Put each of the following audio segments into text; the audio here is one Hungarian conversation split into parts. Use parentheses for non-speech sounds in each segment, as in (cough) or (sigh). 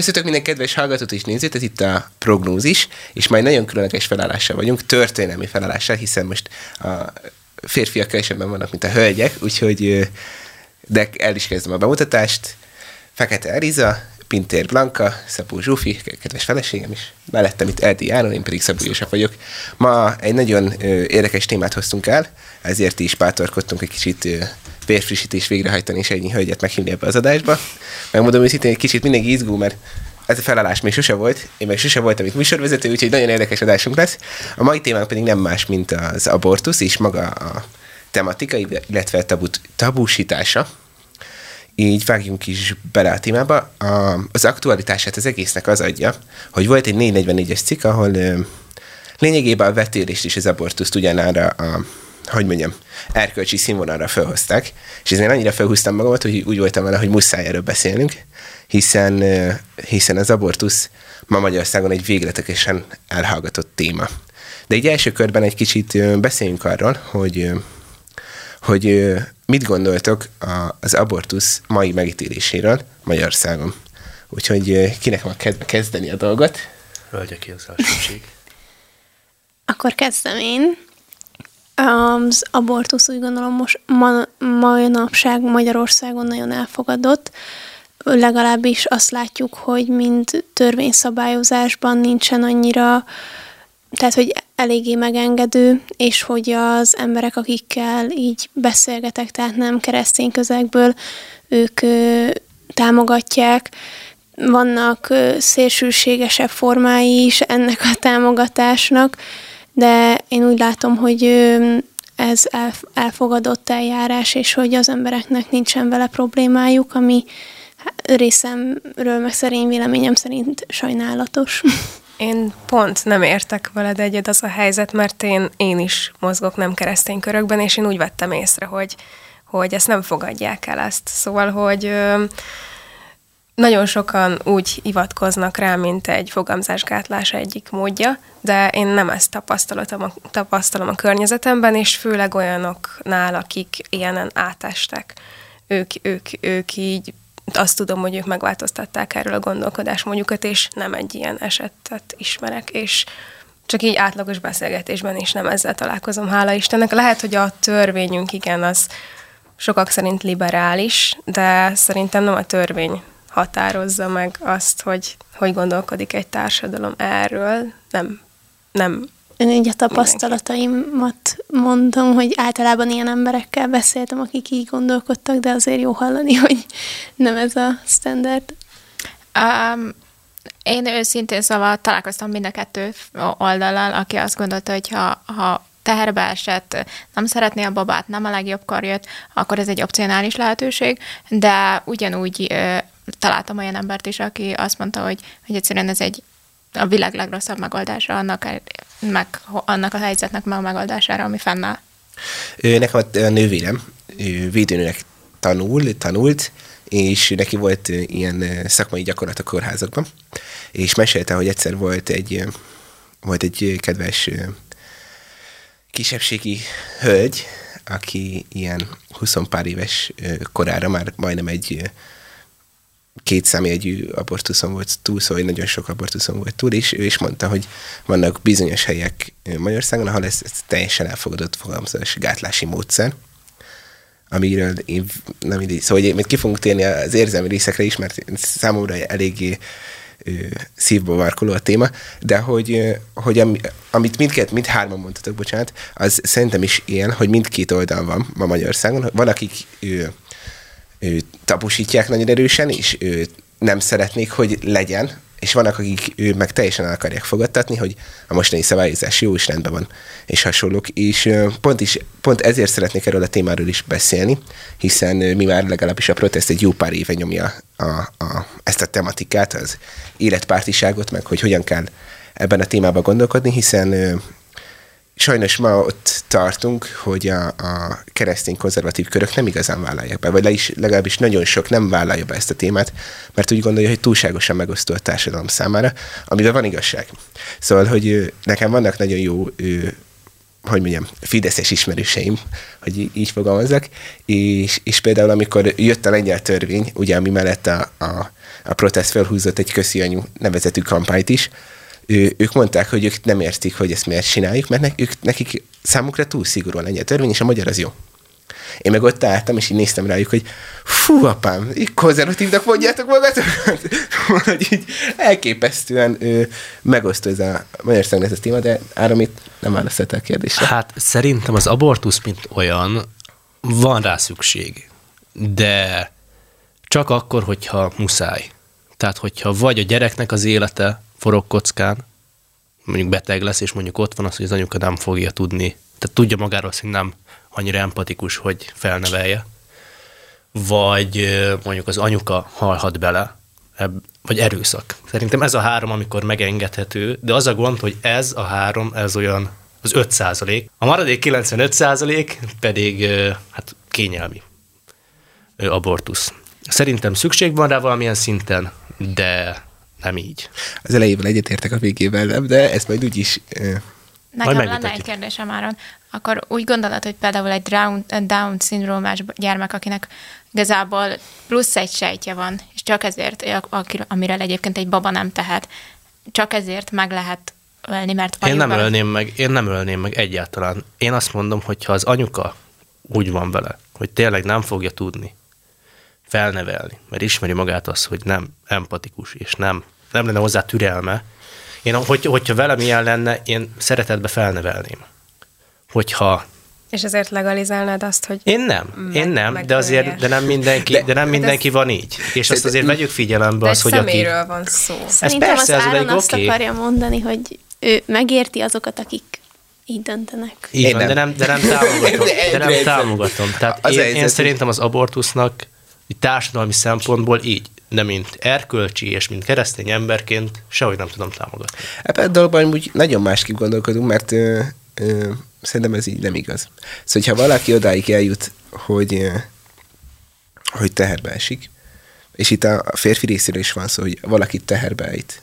Köszöntök minden kedves hallgatót és nézőt, ez itt a prognózis, és majd nagyon különleges felállással vagyunk, történelmi felállással, hiszen most a férfiak kevesebben vannak, mint a hölgyek, úgyhogy de el is kezdem a bemutatást. Fekete Eliza, Pintér Blanka, Szabó Zsófi, kedves feleségem is, mellettem itt Erdi Áron, én pedig Szabó József vagyok. Ma egy nagyon érdekes témát hoztunk el, ezért is bátorkodtunk egy kicsit vérfrissítés végrehajtani, és ennyi hölgyet meghívni ebbe az adásba. Megmondom őszintén, egy kicsit mindenki izgul, mert ez a felállás még sose volt, én meg sose voltam itt műsorvezető, úgyhogy nagyon érdekes adásunk lesz. A mai témánk pedig nem más, mint az abortusz és maga a tematika, illetve a tabut, tabusítása. Így vágjunk is bele a témába. A, az aktualitását az egésznek az adja, hogy volt egy 444-es cikk, ahol ö, lényegében a vetélést és az abortuszt ugyanára a hogy mondjam, erkölcsi színvonalra felhozták, és ezért annyira felhúztam magamat, hogy úgy voltam vele, hogy muszáj erről beszélnünk, hiszen, hiszen az abortusz ma Magyarországon egy végletesen elhallgatott téma. De egy első körben egy kicsit beszéljünk arról, hogy, hogy mit gondoltok az abortusz mai megítéléséről Magyarországon. Úgyhogy kinek van kedve kezdeni a dolgot? Hölgyeké az Akkor kezdem én. Az abortusz úgy gondolom most ma, mai napság Magyarországon nagyon elfogadott. Legalábbis azt látjuk, hogy mind törvényszabályozásban nincsen annyira, tehát hogy eléggé megengedő, és hogy az emberek, akikkel így beszélgetek, tehát nem keresztény közegből, ők támogatják. Vannak szélsőségesebb formái is ennek a támogatásnak, de én úgy látom, hogy ez elfogadott eljárás, és hogy az embereknek nincsen vele problémájuk, ami részemről, meg szerint véleményem szerint sajnálatos. (laughs) Én pont nem értek veled egyet az a helyzet, mert én, én is mozgok nem keresztény körökben, és én úgy vettem észre, hogy, hogy ezt nem fogadják el ezt. Szóval, hogy nagyon sokan úgy hivatkoznak rá, mint egy fogamzásgátlás egyik módja, de én nem ezt tapasztalom a, tapasztalom a környezetemben, és főleg olyanoknál, akik ilyenen átestek. Ők, ők, ők így azt tudom, hogy ők megváltoztatták erről a gondolkodásmódjukat, és nem egy ilyen esetet ismerek, és csak így átlagos beszélgetésben is nem ezzel találkozom, hála Istennek. Lehet, hogy a törvényünk igen, az sokak szerint liberális, de szerintem nem a törvény határozza meg azt, hogy hogy gondolkodik egy társadalom erről. Nem, nem én így a tapasztalataimat mondom, hogy általában ilyen emberekkel beszéltem, akik így gondolkodtak, de azért jó hallani, (laughs) hogy nem ez a standard. Um, én őszintén szóval találkoztam mind a kettő oldalal, aki azt gondolta, hogy ha, ha teherbe esett, nem szeretné a babát, nem a legjobb karját, akkor ez egy opcionális lehetőség, de ugyanúgy találtam olyan embert is, aki azt mondta, hogy, hogy egyszerűen ez egy a világ legrosszabb megoldása annak, meg, annak a helyzetnek meg a megoldására, ami fennáll. Nekem a nővérem védőnőnek tanul, tanult, és neki volt ilyen szakmai gyakorlat a kórházakban, és mesélte, hogy egyszer volt egy, volt egy kedves kisebbségi hölgy, aki ilyen 20 pár éves korára már majdnem egy két számjegyű abortuszon volt túl, szóval nagyon sok abortuszon volt túl, és ő is mondta, hogy vannak bizonyos helyek Magyarországon, ahol ez, ez teljesen elfogadott fogalmazás gátlási módszer, amiről én nem idő, szóval hogy ki fogunk térni az érzelmi részekre is, mert számomra eléggé szívból varkoló a téma, de hogy, hogy ami, amit mindkét, mind hárman mondtatok, bocsánat, az szerintem is ilyen, hogy mindkét oldal van ma Magyarországon. Van, akik ő, ő, tapusítják nagyon erősen, és ő, nem szeretnék, hogy legyen, és vannak, akik ő meg teljesen el akarják fogadtatni, hogy a mostani szabályozás jó is rendben van, és hasonlók. És pont, is, pont ezért szeretnék erről a témáról is beszélni, hiszen mi már legalábbis a protest egy jó pár éve nyomja a, a, ezt a tematikát, az életpártiságot, meg hogy hogyan kell ebben a témában gondolkodni, hiszen sajnos ma ott tartunk, hogy a, a keresztény konzervatív körök nem igazán vállalják be, vagy le is, legalábbis nagyon sok nem vállalja be ezt a témát, mert úgy gondolja, hogy túlságosan megosztó a társadalom számára, amiben van igazság. Szóval, hogy nekem vannak nagyon jó hogy mondjam, fideszes ismerőseim, hogy így fogalmazzak, és, és például amikor jött a lengyel törvény, ugye ami mellett a, a, a protest felhúzott egy köszi anyu nevezetű kampányt is, ő, ők mondták, hogy ők nem értik, hogy ezt miért csináljuk, mert ne, ők, nekik számukra túl szigorú a lengyel törvény, és a magyar az jó. Én meg ott álltam, és így néztem rájuk, hogy fú, apám, így konzervatívnak mondjátok magatokat? (laughs) hogy így elképesztően ö, megosztó ez a Magyarországon ez a téma, de Áram itt nem válaszolt a kérdésre. Hát szerintem az abortusz, mint olyan, van rá szükség, de csak akkor, hogyha muszáj. Tehát, hogyha vagy a gyereknek az élete forog kockán, mondjuk beteg lesz, és mondjuk ott van az, hogy az anyuka nem fogja tudni, tehát tudja magáról, hogy nem annyira empatikus, hogy felnevelje, vagy mondjuk az anyuka halhat bele, vagy erőszak. Szerintem ez a három, amikor megengedhető, de az a gond, hogy ez a három, ez olyan az 5 százalék. A maradék 95 százalék pedig hát kényelmi abortusz. Szerintem szükség van rá valamilyen szinten, de nem így. Az elejével egyetértek a végével, nem, de ezt majd úgyis... ö, Nekem lenne egy kérdésem Áron. Akkor úgy gondolod, hogy például egy Down, Down szindrómás gyermek, akinek igazából plusz egy sejtje van, és csak ezért, akir- amiről egyébként egy baba nem tehet, csak ezért meg lehet ölni, mert Én nem vagyunk ölném meg, én nem ölném meg egyáltalán. Én azt mondom, hogy ha az anyuka úgy van vele, hogy tényleg nem fogja tudni felnevelni, mert ismeri magát az, hogy nem empatikus, és nem, nem lenne hozzá türelme. Én, hogy, hogyha velem ilyen lenne, én szeretetbe felnevelném. Hogyha És ezért legalizálnád azt, hogy én nem, Meg- én nem, de azért, de nem mindenki, de, de nem mindenki ez- van így. És azt azért vegyük figyelembe de az, hogy aki... van szó. Szerintem persze, az ez Áron egy azt oké. akarja mondani, hogy ő megérti azokat, akik így döntenek. Így Én van, de nem. de nem támogatom. (laughs) De nem támogatom. Tehát Az én, én szerintem az abortusznak így társadalmi szempontból így, de mint erkölcsi és mint keresztény emberként sehogy nem tudom támogatni. Ebben a dologban úgy nagyon másképp gondolkodunk, mert ö, ö, szerintem ez így nem igaz. Szóval, ha valaki odáig eljut, hogy, hogy teherbe esik, és itt a férfi részéről is van szó, hogy valaki teherbe ejt,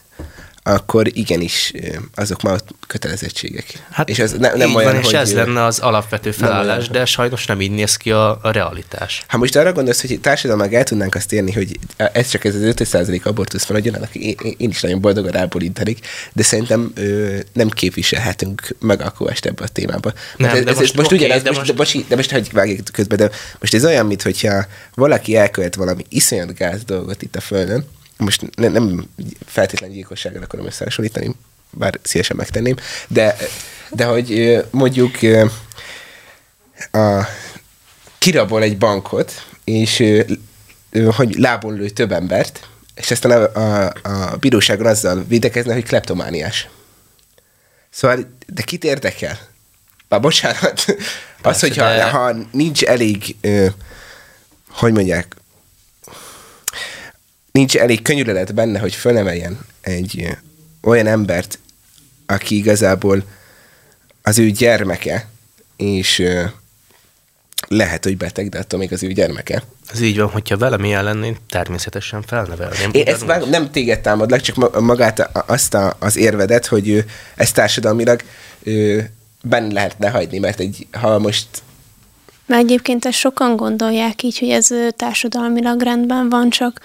akkor igenis azok már ott kötelezettségek. Hát és ez ne, nem olyan, van, és ez lenne az alapvető felállás, olyan. de sajnos nem így néz ki a, a realitás. Ha most arra gondolsz, hogy társadalmak el tudnánk azt érni, hogy ez csak ez az 5% abortusz annak én, én is nagyon boldogan ráborítanék, de szerintem ö, nem képviselhetünk megalkovást ebbe a témába. Nem, Mert de most most oké, ugyanez, de most, most- de, bocsi, de most hagyj vágjuk közben, de most ez olyan, mintha valaki elkövet valami iszonyat gáz dolgot itt a Földön, most ne, nem feltétlenül gyilkossággal akarom összehasonlítani, bár szívesen megtenném, de, de hogy mondjuk a, kirabol egy bankot, és hogy lábon lő több embert, és aztán a, a, a bíróságon azzal védekezne, hogy kleptomániás. Szóval, de kit érdekel? Bár bocsánat, az, Persze, hogyha de- ha nincs elég, ö, hogy mondják, nincs elég könyörület benne, hogy fölemeljen egy olyan embert, aki igazából az ő gyermeke, és lehet, hogy beteg, de attól még az ő gyermeke. Ez így van, hogyha velem ilyen lenne, én természetesen felnevelném. Én ezt már nem téged támadlak, csak ma- magát a- azt a, az érvedet, hogy ezt társadalmilag benne lehetne hagyni, mert egy, ha most Mert egyébként ezt sokan gondolják így, hogy ez társadalmilag rendben van, csak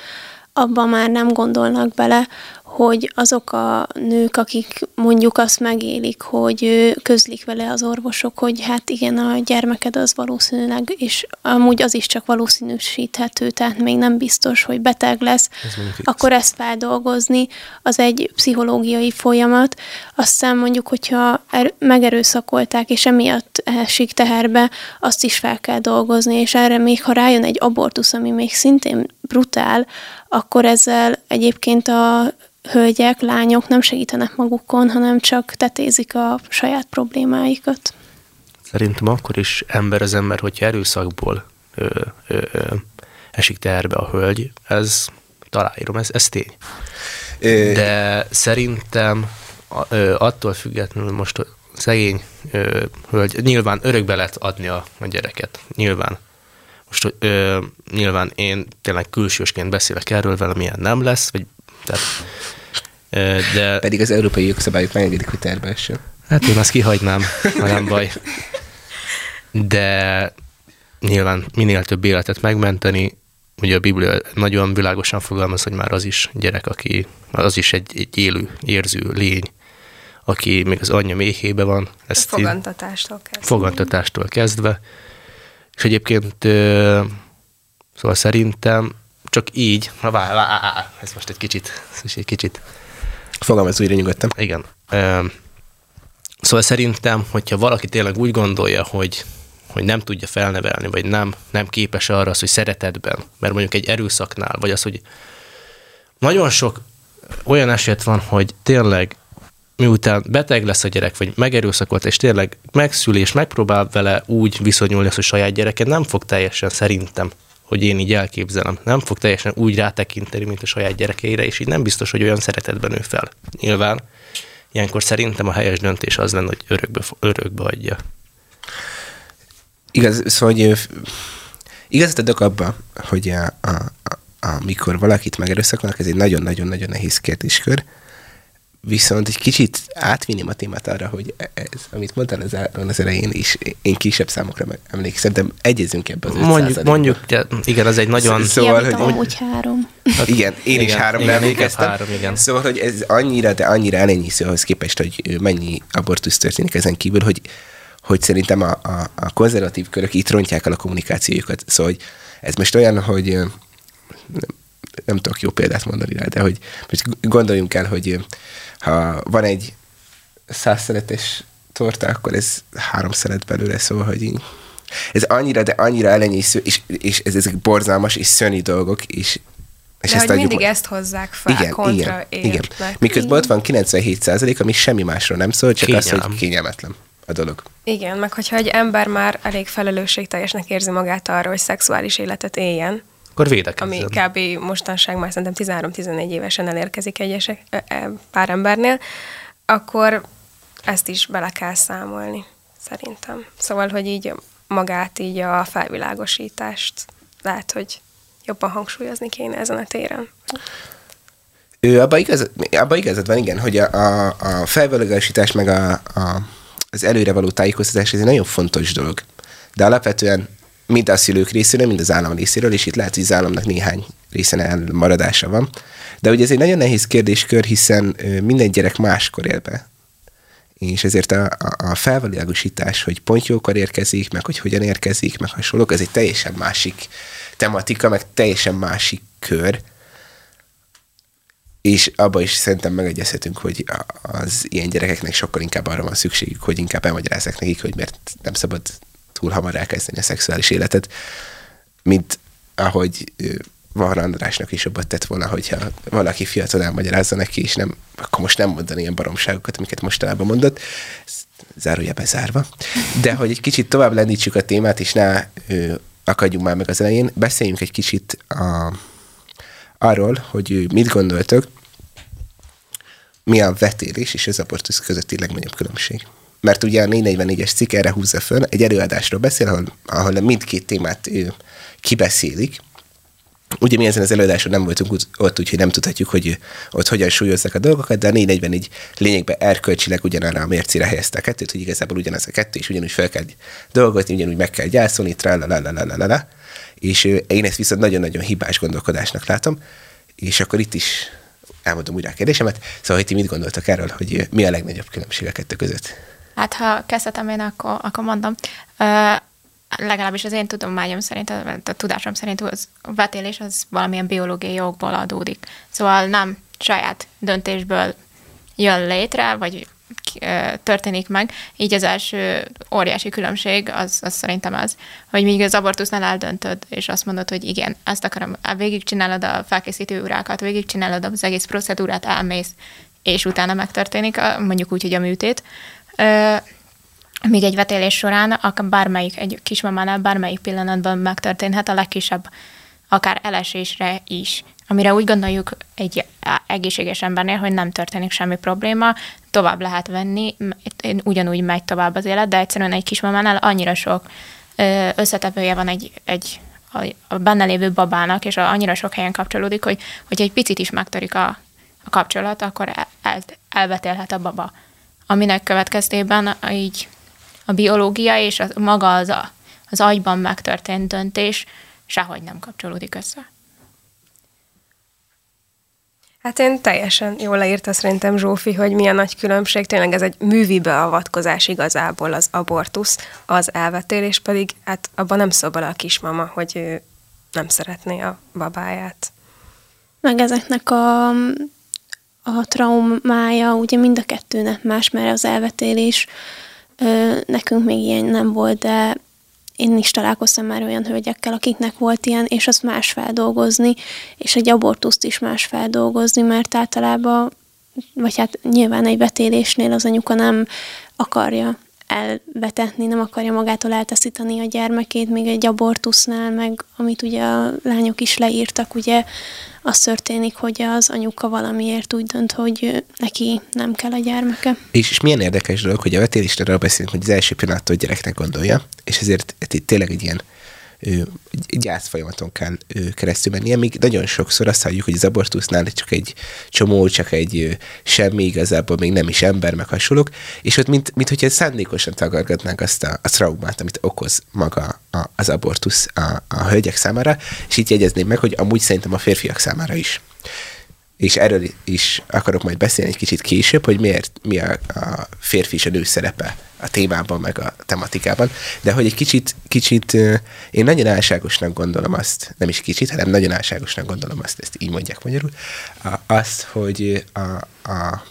abban már nem gondolnak bele, hogy azok a nők, akik mondjuk azt megélik, hogy közlik vele az orvosok, hogy hát igen, a gyermeked az valószínűleg, és amúgy az is csak valószínűsíthető, tehát még nem biztos, hogy beteg lesz, Ez akkor ezt feldolgozni, az egy pszichológiai folyamat. Aztán mondjuk, hogyha er- megerőszakolták, és emiatt esik teherbe, azt is fel kell dolgozni, és erre még, ha rájön egy abortusz, ami még szintén brutál, akkor ezzel egyébként a hölgyek, lányok nem segítenek magukon, hanem csak tetézik a saját problémáikat. Szerintem akkor is ember az ember, hogyha erőszakból ö, ö, ö, esik terbe a hölgy, ez találírom, ez, ez tény. De szerintem ö, attól függetlenül most a szegény ö, hölgy, nyilván örökbe lehet adni a, a gyereket, nyilván. Most ö, nyilván én tényleg külsősként beszélek erről, velem ilyen nem lesz, vagy, tehát, de pedig az európai jogszabályok megengedik, hogy terbe essen. Hát én azt kihagynám, ha nem baj. De nyilván minél több életet megmenteni, ugye a Biblia nagyon világosan fogalmaz, hogy már az is gyerek, aki az is egy, egy élő, érző lény, aki még az anyja méhébe van. Ezt fogantatástól kezdve. Fogantatástól kezdve. És egyébként szóval szerintem csak így, na vá, vá, ez most egy kicsit, ez egy kicsit. Fogalmaz újra nyugodtan. Igen. Szóval szerintem, hogyha valaki tényleg úgy gondolja, hogy hogy nem tudja felnevelni, vagy nem, nem képes arra az, hogy szeretetben, mert mondjuk egy erőszaknál, vagy az, hogy nagyon sok olyan eset van, hogy tényleg miután beteg lesz a gyerek, vagy megerőszakolt, és tényleg megszül, és megpróbál vele úgy viszonyulni, az, hogy saját gyereke nem fog teljesen szerintem, hogy én így elképzelem, nem fog teljesen úgy rátekinteni, mint a saját gyerekeire, és így nem biztos, hogy olyan szeretetben nő fel. Nyilván ilyenkor szerintem a helyes döntés az lenne, hogy örökbe, örökbe adja. Igaz, szóval, hogy igazat adok abba, hogy a, a, a, amikor valakit megerőszakolnak, ez egy nagyon-nagyon-nagyon nehéz kérdéskör, viszont egy kicsit átvinném a témát arra, hogy ez, amit mondtál az, az elején is, én kisebb számokra emlékszem, de egyezünk ebbe az Mondjuk, mondjuk igen, az egy nagyon... Szóval, hogy, hogy három. Hát, igen, én igen, is háromra emlékeztem. Három, igen. Szóval, hogy ez annyira, de annyira elenyésző ahhoz képest, hogy mennyi abortusz történik ezen kívül, hogy hogy szerintem a, a, a konzervatív körök itt rontják el a kommunikációjukat. Szóval, hogy ez most olyan, hogy nem, nem tudok jó példát mondani rá, de hogy most gondoljunk el, hogy ha van egy száz szeretes torta, akkor ez három szelet belőle, szóval, hogy így, ez annyira, de annyira elenyésző, és, és ez, ezek borzalmas és szörnyű dolgok, és és De ezt hogy mindig ezt hozzák fel, igen, kontra igen, igen. Miközben ott van 97 százalék, ami semmi másról nem szól, csak Kényelem. az, hogy kényelmetlen a dolog. Igen, meg hogyha egy ember már elég felelősségteljesnek érzi magát arra, hogy szexuális életet éljen, akkor védekezzen. Ami kb. mostanság már szerintem 13-14 évesen elérkezik egy pár embernél, akkor ezt is bele kell számolni, szerintem. Szóval, hogy így magát, így a felvilágosítást lehet, hogy jobban hangsúlyozni kéne ezen a téren. Ő, abban igazad, abba igazad van, igen, hogy a, a, a felvilágosítás meg a, a az előre való tájékoztatás ez egy nagyon fontos dolog. De alapvetően mind a szülők részéről, mind az állam részéről, és itt lehet, hogy az államnak néhány részen elmaradása van. De ugye ez egy nagyon nehéz kérdéskör, hiszen minden gyerek máskor él be. És ezért a, a, a felvilágosítás, hogy pontjókor érkezik, meg hogy hogyan érkezik, meg hasonlók, ez egy teljesen másik tematika, meg teljesen másik kör, és abba is szerintem megegyezhetünk, hogy az ilyen gyerekeknek sokkal inkább arra van szükségük, hogy inkább elmagyarázzák nekik, hogy miért nem szabad túl hamar elkezdeni a szexuális életet, mint ahogy Vahar Andrásnak is jobbat tett volna, hogyha valaki fiatal elmagyarázza neki, és nem, akkor most nem mondani ilyen baromságokat, amiket mostanában mondott, zárója bezárva. De hogy egy kicsit tovább lendítsük a témát, és ne ö, akadjunk már meg az elején, beszéljünk egy kicsit a, arról, hogy mit gondoltok, mi a vetélés és az abortusz közötti legnagyobb különbség. Mert ugye a 444-es cikk erre húzza föl, egy előadásról beszél, ahol, ahol mindkét témát ő, kibeszélik. Ugye mi ezen az előadáson nem voltunk ott, úgyhogy nem tudhatjuk, hogy ott hogyan súlyozzák a dolgokat, de a 444 lényegben erkölcsileg ugyanarra a mércére helyezte a kettőt, hogy igazából ugyanaz a kettő, és ugyanúgy fel kell dolgozni, ugyanúgy meg kell gyászolni, tra la la la la la la és én ezt viszont nagyon-nagyon hibás gondolkodásnak látom, és akkor itt is elmondom újra a kérdésemet. Szóval, hogy ti mit gondoltak erről, hogy mi a legnagyobb különbség a kettő között? Hát, ha kezdhetem én, akkor, akkor mondom. Uh, legalábbis az én tudományom szerint, a, a tudásom szerint az a vetélés az valamilyen biológiai jogból adódik. Szóval nem saját döntésből jön létre, vagy történik meg. Így az első óriási különbség az, az szerintem az, hogy míg az abortusznál eldöntöd, és azt mondod, hogy igen, ezt akarom, végigcsinálod a felkészítő órákat, végigcsinálod az egész procedúrát, elmész, és utána megtörténik, mondjuk úgy, hogy a műtét. Míg egy vetélés során, bármelyik, egy kismamánál bármelyik pillanatban megtörténhet a legkisebb, akár elesésre is amire úgy gondoljuk egy egészséges embernél, hogy nem történik semmi probléma, tovább lehet venni, ugyanúgy megy tovább az élet, de egyszerűen egy kismamánál annyira sok összetevője van egy, egy a benne lévő babának, és annyira sok helyen kapcsolódik, hogy, hogy egy picit is megtörik a, a kapcsolat, akkor el, elvetélhet a baba. Aminek következtében így a biológia és a, maga az, a, az agyban megtörtént döntés sehogy nem kapcsolódik össze. Hát én teljesen jól leírta szerintem Zsófi, hogy milyen nagy különbség. Tényleg ez egy művi beavatkozás igazából az abortusz, az elvetélés pedig, hát abban nem szól bele a kismama, hogy ő nem szeretné a babáját. Meg ezeknek a, a traumája ugye mind a kettőnek más, mert az elvetélés ö, nekünk még ilyen nem volt, de én is találkoztam már olyan hölgyekkel, akiknek volt ilyen, és azt más feldolgozni, és egy abortuszt is más feldolgozni, mert általában, vagy hát nyilván egy vetélésnél az anyuka nem akarja elvetetni, nem akarja magától eltaszítani a gyermekét, még egy abortusznál, meg amit ugye a lányok is leírtak, ugye az történik, hogy az anyuka valamiért úgy dönt, hogy neki nem kell a gyermeke. És, és milyen érdekes dolog, hogy a vetélést arról beszélünk, hogy az első pillanattól gyereknek gondolja, és ezért tényleg egy ilyen gyász folyamaton kell keresztül menni. Még nagyon sokszor azt halljuk, hogy az abortusznál csak egy csomó, csak egy semmi, igazából még nem is ember, meg hasonlók, és ott mint, mint hogyha szándékosan tagadgatnánk azt a, a traumát, amit okoz maga a, az abortusz a, a hölgyek számára, és így jegyezném meg, hogy amúgy szerintem a férfiak számára is és erről is akarok majd beszélni egy kicsit később, hogy miért, mi a, a férfi és a nő szerepe a témában, meg a tematikában, de hogy egy kicsit, kicsit én nagyon álságosnak gondolom azt, nem is kicsit, hanem nagyon álságosnak gondolom azt, ezt így mondják magyarul, azt, hogy a, a,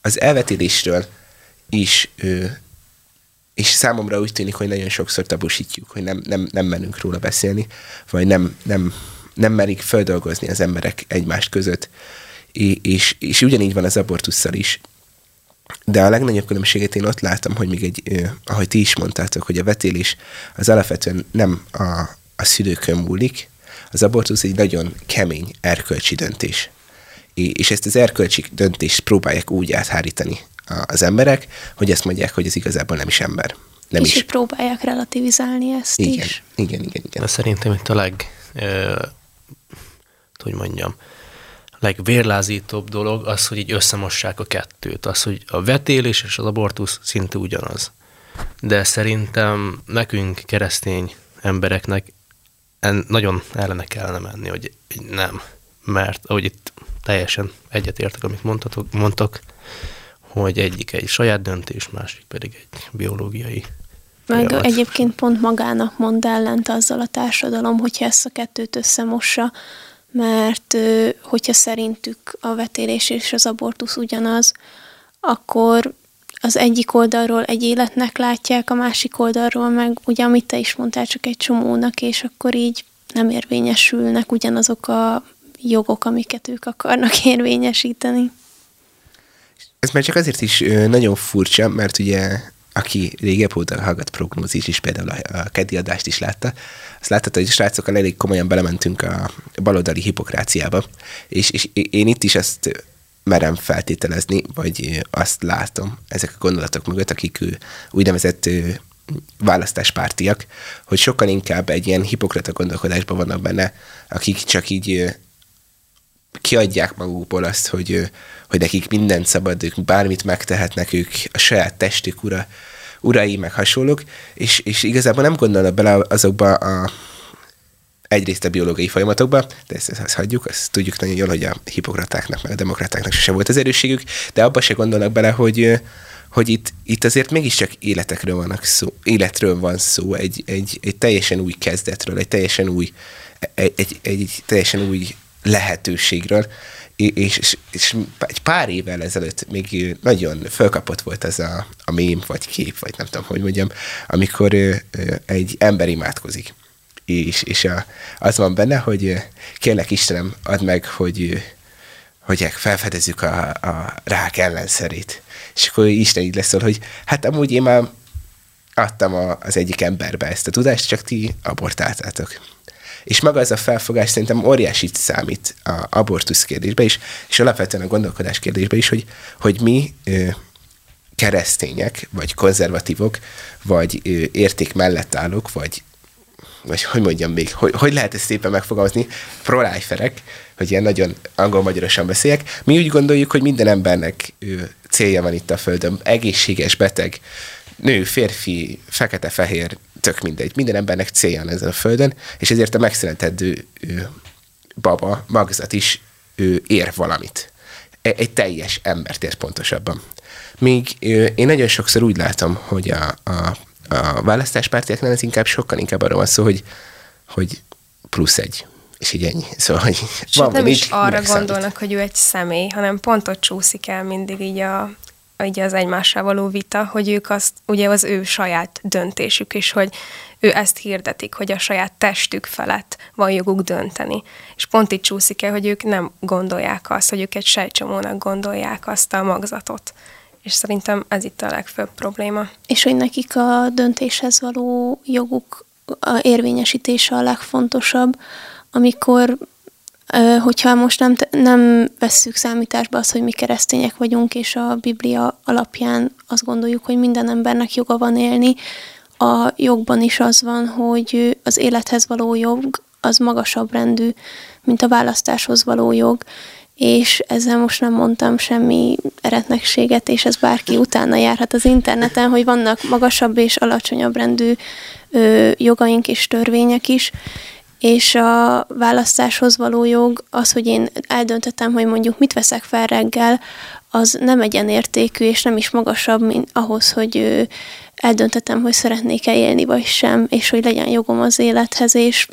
az elvetélésről is és számomra úgy tűnik, hogy nagyon sokszor tabusítjuk, hogy nem, nem, nem menünk róla beszélni, vagy nem, nem, nem merik földolgozni az emberek egymást között, és, és ugyanígy van az abortusszal is. De a legnagyobb különbséget én ott látom, hogy még egy, ahogy ti is mondtátok, hogy a vetélés az alapvetően nem a, a szülőkön múlik, az abortusz egy nagyon kemény erkölcsi döntés. És ezt az erkölcsi döntést próbálják úgy áthárítani az emberek, hogy ezt mondják, hogy ez igazából nem is ember. Nem és is. próbálják relativizálni ezt igen, is. Igen, igen, igen. De szerintem itt a leg, ö, hogy mondjam, legvérlázítóbb dolog az, hogy így összemossák a kettőt. Az, hogy a vetélés és az abortusz szinte ugyanaz. De szerintem nekünk, keresztény embereknek en nagyon ellene kellene menni, hogy nem. Mert ahogy itt teljesen egyetértek, amit mondtatok, mondtok, hogy egyik egy saját döntés, másik pedig egy biológiai meg folyamat. egyébként pont magának mond ellent azzal a társadalom, hogyha ezt a kettőt összemossa, mert hogyha szerintük a vetélés és az abortusz ugyanaz, akkor az egyik oldalról egy életnek látják, a másik oldalról meg, ugye amit te is mondtál, csak egy csomónak, és akkor így nem érvényesülnek ugyanazok a jogok, amiket ők akarnak (laughs) érvényesíteni. Ez már csak azért is nagyon furcsa, mert ugye aki régebb óta hallgat prognózis is, például a, a keddi adást is látta, azt látta, hogy srácokkal elég komolyan belementünk a baloldali hipokráciába, és, és én itt is azt merem feltételezni, vagy azt látom ezek a gondolatok mögött, akik úgynevezett választáspártiak, hogy sokkal inkább egy ilyen hipokrata gondolkodásban vannak benne, akik csak így kiadják magukból azt, hogy, hogy nekik mindent szabad, ők bármit megtehetnek, ők a saját testük ura, urai, meg hasonlók, és, és igazából nem gondolnak bele azokba a egyrészt a biológiai folyamatokba, de ezt, ezt, ezt hagyjuk, azt tudjuk nagyon jól, hogy a hipokratáknak, meg a demokratáknak sem volt az erősségük, de abba se gondolnak bele, hogy, hogy itt, itt azért mégiscsak életekről, vannak szó, életről van szó, egy, egy, egy teljesen új kezdetről, egy teljesen új, egy, egy, egy teljesen új lehetőségről, és, és, egy pár évvel ezelőtt még nagyon fölkapott volt ez a, a mém, vagy kép, vagy nem tudom, hogy mondjam, amikor egy ember imádkozik. És, és a, az van benne, hogy kérlek Istenem, add meg, hogy, hogy felfedezzük a, a rák ellenszerét. És akkor Isten így lesz, hogy hát amúgy én már adtam a, az egyik emberbe ezt a tudást, csak ti abortáltátok. És maga ez a felfogás szerintem óriási számít a abortusz kérdésbe is, és alapvetően a gondolkodás kérdésbe is, hogy, hogy mi keresztények, vagy konzervatívok, vagy érték mellett állók, vagy vagy hogy mondjam még, hogy, hogy lehet ezt szépen megfogalmazni, pro-liferek, hogy ilyen nagyon angol-magyarosan beszéljek, mi úgy gondoljuk, hogy minden embernek ö, célja van itt a Földön. Egészséges, beteg, nő, férfi, fekete-fehér, tök mindegy. Minden embernek célja van ezen a Földön, és ezért a megszületedő baba, magzat is ő ér valamit. E, egy teljes embert ér pontosabban. Míg én nagyon sokszor úgy látom, hogy a, a, a választáspártiaknál ez inkább sokkal inkább arról van szó, hogy, hogy plusz egy, és így ennyi. Szóval, hogy Sőt, van, nem is arra gondolnak, számít. hogy ő egy személy, hanem pont ott csúszik el mindig így a, így az egymással való vita, hogy ők azt, ugye az ő saját döntésük, és hogy ő ezt hirdetik, hogy a saját testük felett van joguk dönteni. És pont itt csúszik el, hogy ők nem gondolják azt, hogy ők egy sejtsomónak gondolják azt a magzatot. És szerintem ez itt a legfőbb probléma. És hogy nekik a döntéshez való joguk a érvényesítése a legfontosabb, amikor hogyha most nem, nem vesszük számításba azt, hogy mi keresztények vagyunk, és a Biblia alapján azt gondoljuk, hogy minden embernek joga van élni, a jogban is az van, hogy az élethez való jog az magasabb rendű, mint a választáshoz való jog, és ezzel most nem mondtam semmi eretnekséget, és ez bárki utána járhat az interneten, hogy vannak magasabb és alacsonyabb rendű ö, jogaink és törvények is, és a választáshoz való jog, az, hogy én eldöntöttem, hogy mondjuk mit veszek fel reggel, az nem egyenértékű, és nem is magasabb, mint ahhoz, hogy eldöntöttem, hogy szeretnék-e élni, vagy sem, és hogy legyen jogom az élethez, és,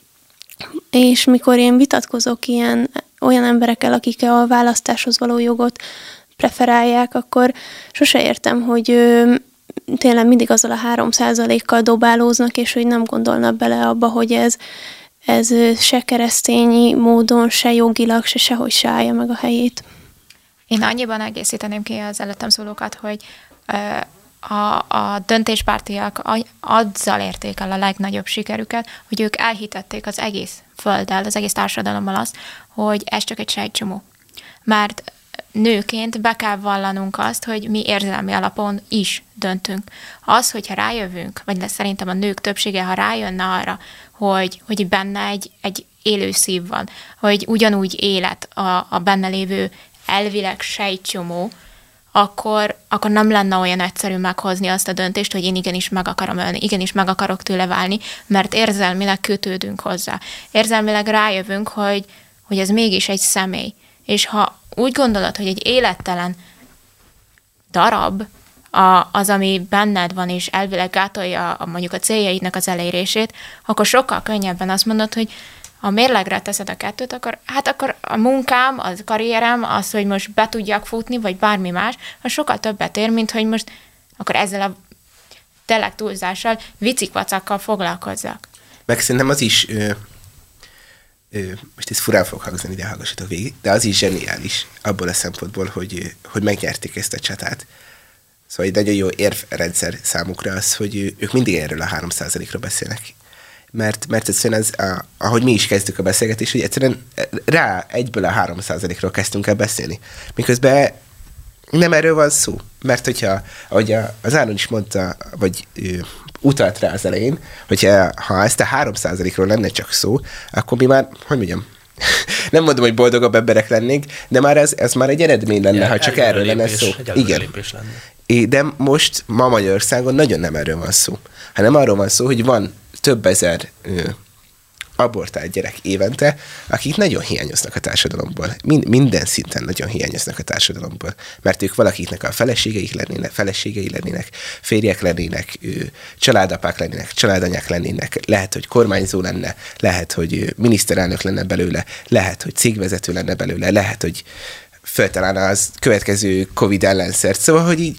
és mikor én vitatkozok ilyen olyan emberekkel, akik a választáshoz való jogot preferálják, akkor sose értem, hogy ö, tényleg mindig azzal a három százalékkal dobálóznak, és hogy nem gondolnak bele abba, hogy ez ez se keresztényi módon, se jogilag, se sehogy se állja meg a helyét. Én annyiban egészíteném ki az előttem szólókat, hogy a, a döntéspártiak azzal érték el a legnagyobb sikerüket, hogy ők elhitették az egész földdel, az egész társadalommal azt, hogy ez csak egy sejtcsomó. Mert nőként be kell vallanunk azt, hogy mi érzelmi alapon is döntünk. Az, hogyha rájövünk, vagy szerintem a nők többsége, ha rájönne arra, hogy, hogy benne egy, egy élő szív van, hogy ugyanúgy élet a, a benne lévő elvileg sejtcsomó, akkor, akkor nem lenne olyan egyszerű meghozni azt a döntést, hogy én igenis meg akarom ölni, igenis meg akarok tőle válni, mert érzelmileg kötődünk hozzá. Érzelmileg rájövünk, hogy, hogy ez mégis egy személy. És ha úgy gondolod, hogy egy élettelen darab, a, az, ami benned van, és elvileg gátolja a, mondjuk a céljaidnak az elérését, akkor sokkal könnyebben azt mondod, hogy ha mérlegre teszed a kettőt, akkor hát akkor a munkám, az karrierem, az, hogy most be tudjak futni, vagy bármi más, az sokkal többet ér, mint hogy most akkor ezzel a tényleg túlzással, vicikvacakkal foglalkozzak. Meg szerintem az is, most ez furán fog hangzani, de hallgassatok végig, de az is zseniális abból a szempontból, hogy, hogy megnyerték ezt a csatát. Szóval egy nagyon jó érvrendszer számukra az, hogy ők mindig erről a 3%-ról beszélnek mert, mert egyszerűen ez, a, ahogy mi is kezdtük a beszélgetést, hogy egyszerűen rá egyből a 3%-ról kezdtünk el beszélni. Miközben nem erről van szó. Mert hogyha, ahogy az Áron is mondta, vagy utalt rá az elején, hogyha ha ezt a 3%-ról lenne csak szó, akkor mi már, hogy mondjam, (laughs) nem mondom, hogy boldogabb emberek lennénk, de már ez, ez már egy eredmény lenne, ja, ha csak erről lenne szó. Igen. Lenne. De most ma Magyarországon nagyon nem erről van szó, hanem arról van szó, hogy van több ezer abortált gyerek évente, akik nagyon hiányoznak a társadalomból. Mind, minden szinten nagyon hiányoznak a társadalomból. Mert ők valakiknek a feleségeik lennének, feleségei lennének, férjek lennének, családapák lennének, családanyák lennének, lehet, hogy kormányzó lenne, lehet, hogy miniszterelnök lenne belőle, lehet, hogy cégvezető lenne belőle, lehet, hogy föltalálna az következő Covid ellenszert. Szóval, hogy így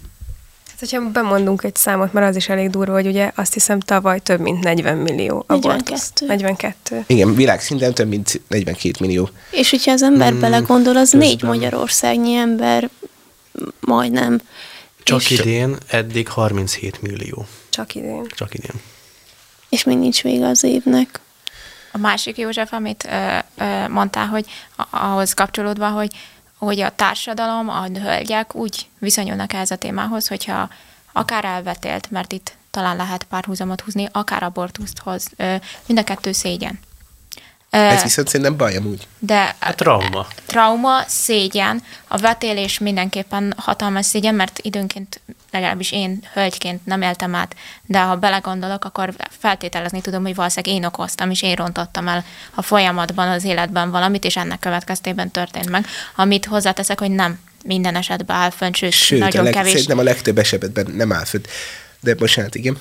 Hát, hogyha bemondunk egy számot, mert az is elég durva, hogy ugye azt hiszem tavaly több mint 40 millió abortusz. 42. Igen, világszinten több mint 42 millió. És hogyha az ember hmm, belegondol, az közben. négy magyarországnyi ember majdnem. Csak és idén eddig 37 millió. Csak idén. Csak idén. És még nincs vége az évnek. A másik József, amit ö, ö, mondtál, hogy ahhoz kapcsolódva, hogy hogy a társadalom, a hölgyek úgy viszonyulnak ehhez a témához, hogyha akár elvetélt, mert itt talán lehet párhuzamot húzni, akár abortuszt hoz, mind a kettő szégyen. Ez viszont szerintem baj amúgy. De A trauma. trauma, szégyen, a vetélés mindenképpen hatalmas szégyen, mert időnként legalábbis én hölgyként nem éltem át, de ha belegondolok, akkor feltételezni tudom, hogy valószínűleg én okoztam, és én rontottam el a folyamatban, az életben valamit, és ennek következtében történt meg. Amit hozzáteszek, hogy nem minden esetben áll fönn, sőt, Sőt, nagyon a leg, kevés. szerintem a legtöbb esetben nem áll fönt. De bocsánat, igen.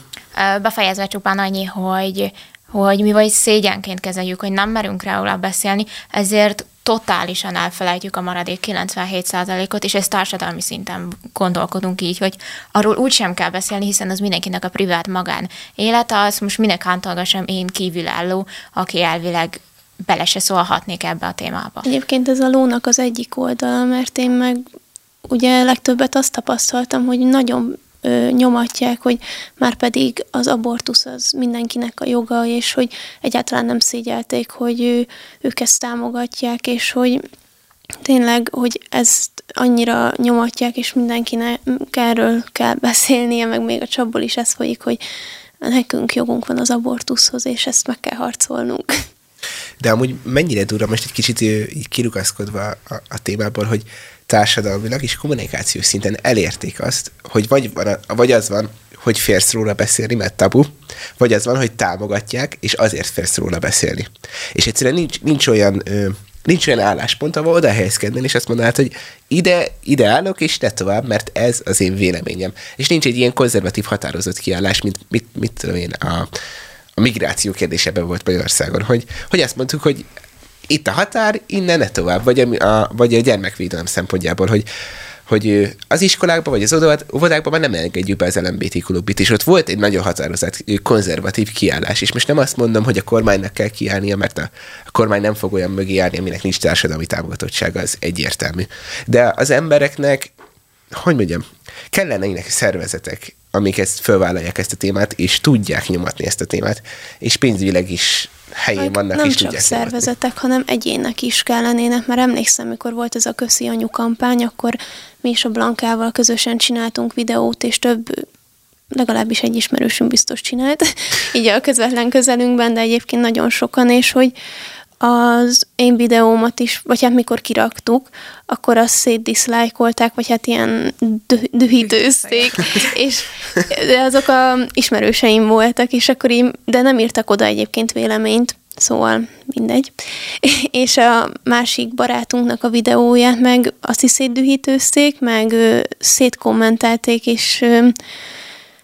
Befejezve csupán annyi, hogy, hogy mi vagy szégyenként kezeljük, hogy nem merünk róla beszélni, ezért totálisan elfelejtjük a maradék 97%-ot, és ezt társadalmi szinten gondolkodunk így, hogy arról úgy sem kell beszélni, hiszen az mindenkinek a privát magán élete, az most minek hántolgassam én kívülálló, aki elvileg bele se szólhatnék ebbe a témába. Egyébként ez a lónak az egyik oldala, mert én meg ugye legtöbbet azt tapasztaltam, hogy nagyon ö, nyomatják, hogy már pedig az abortusz az mindenkinek a joga, és hogy egyáltalán nem szégyelték, hogy ő, ők ezt támogatják, és hogy tényleg, hogy ezt annyira nyomatják, és mindenkinek erről kell beszélnie, meg még a csapból is ez folyik, hogy nekünk jogunk van az abortuszhoz, és ezt meg kell harcolnunk. De amúgy mennyire durva, most egy kicsit kirugaszkodva a, a témából, hogy társadalmilag és kommunikációs szinten elérték azt, hogy vagy, van vagy az van, hogy férsz róla beszélni, mert tabu, vagy az van, hogy támogatják, és azért férsz róla beszélni. És egyszerűen nincs, nincs olyan nincs olyan álláspont, ahol oda helyezkednél, és azt mondanád, hogy ide, ide állok, és ne tovább, mert ez az én véleményem. És nincs egy ilyen konzervatív határozott kiállás, mint mit, mit tudom én, a, a migráció kérdésében volt Magyarországon, hogy, hogy azt mondtuk, hogy itt a határ, innen ne tovább, vagy a, a, vagy a gyermekvédelem szempontjából, hogy, hogy az iskolákban, vagy az óvodákban már nem engedjük be az LMBT klubit, és ott volt egy nagyon határozott konzervatív kiállás, és most nem azt mondom, hogy a kormánynak kell kiállnia, mert a, kormány nem fog olyan mögé állni, aminek nincs társadalmi támogatottsága, az egyértelmű. De az embereknek, hogy mondjam, kellenének szervezetek, amik ezt fölvállalják ezt a témát, és tudják nyomatni ezt a témát, és pénzügyileg is helyén Meg vannak, nem és csak szervezetek, hanem egyének is kellenének, mert emlékszem, mikor volt ez a Köszi Anyu kampány, akkor mi is a Blankával közösen csináltunk videót, és több legalábbis egy ismerősünk biztos csinált, (laughs) így a közvetlen közelünkben, de egyébként nagyon sokan, és hogy az én videómat is, vagy hát mikor kiraktuk, akkor azt szétdiszlájkolták, vagy hát ilyen dü- dühítőzték, és de azok a ismerőseim voltak, és akkor így, de nem írtak oda egyébként véleményt, szóval mindegy. (laughs) És a másik barátunknak a videóját meg azt is szétdühítőzték, meg szétkommentelték, és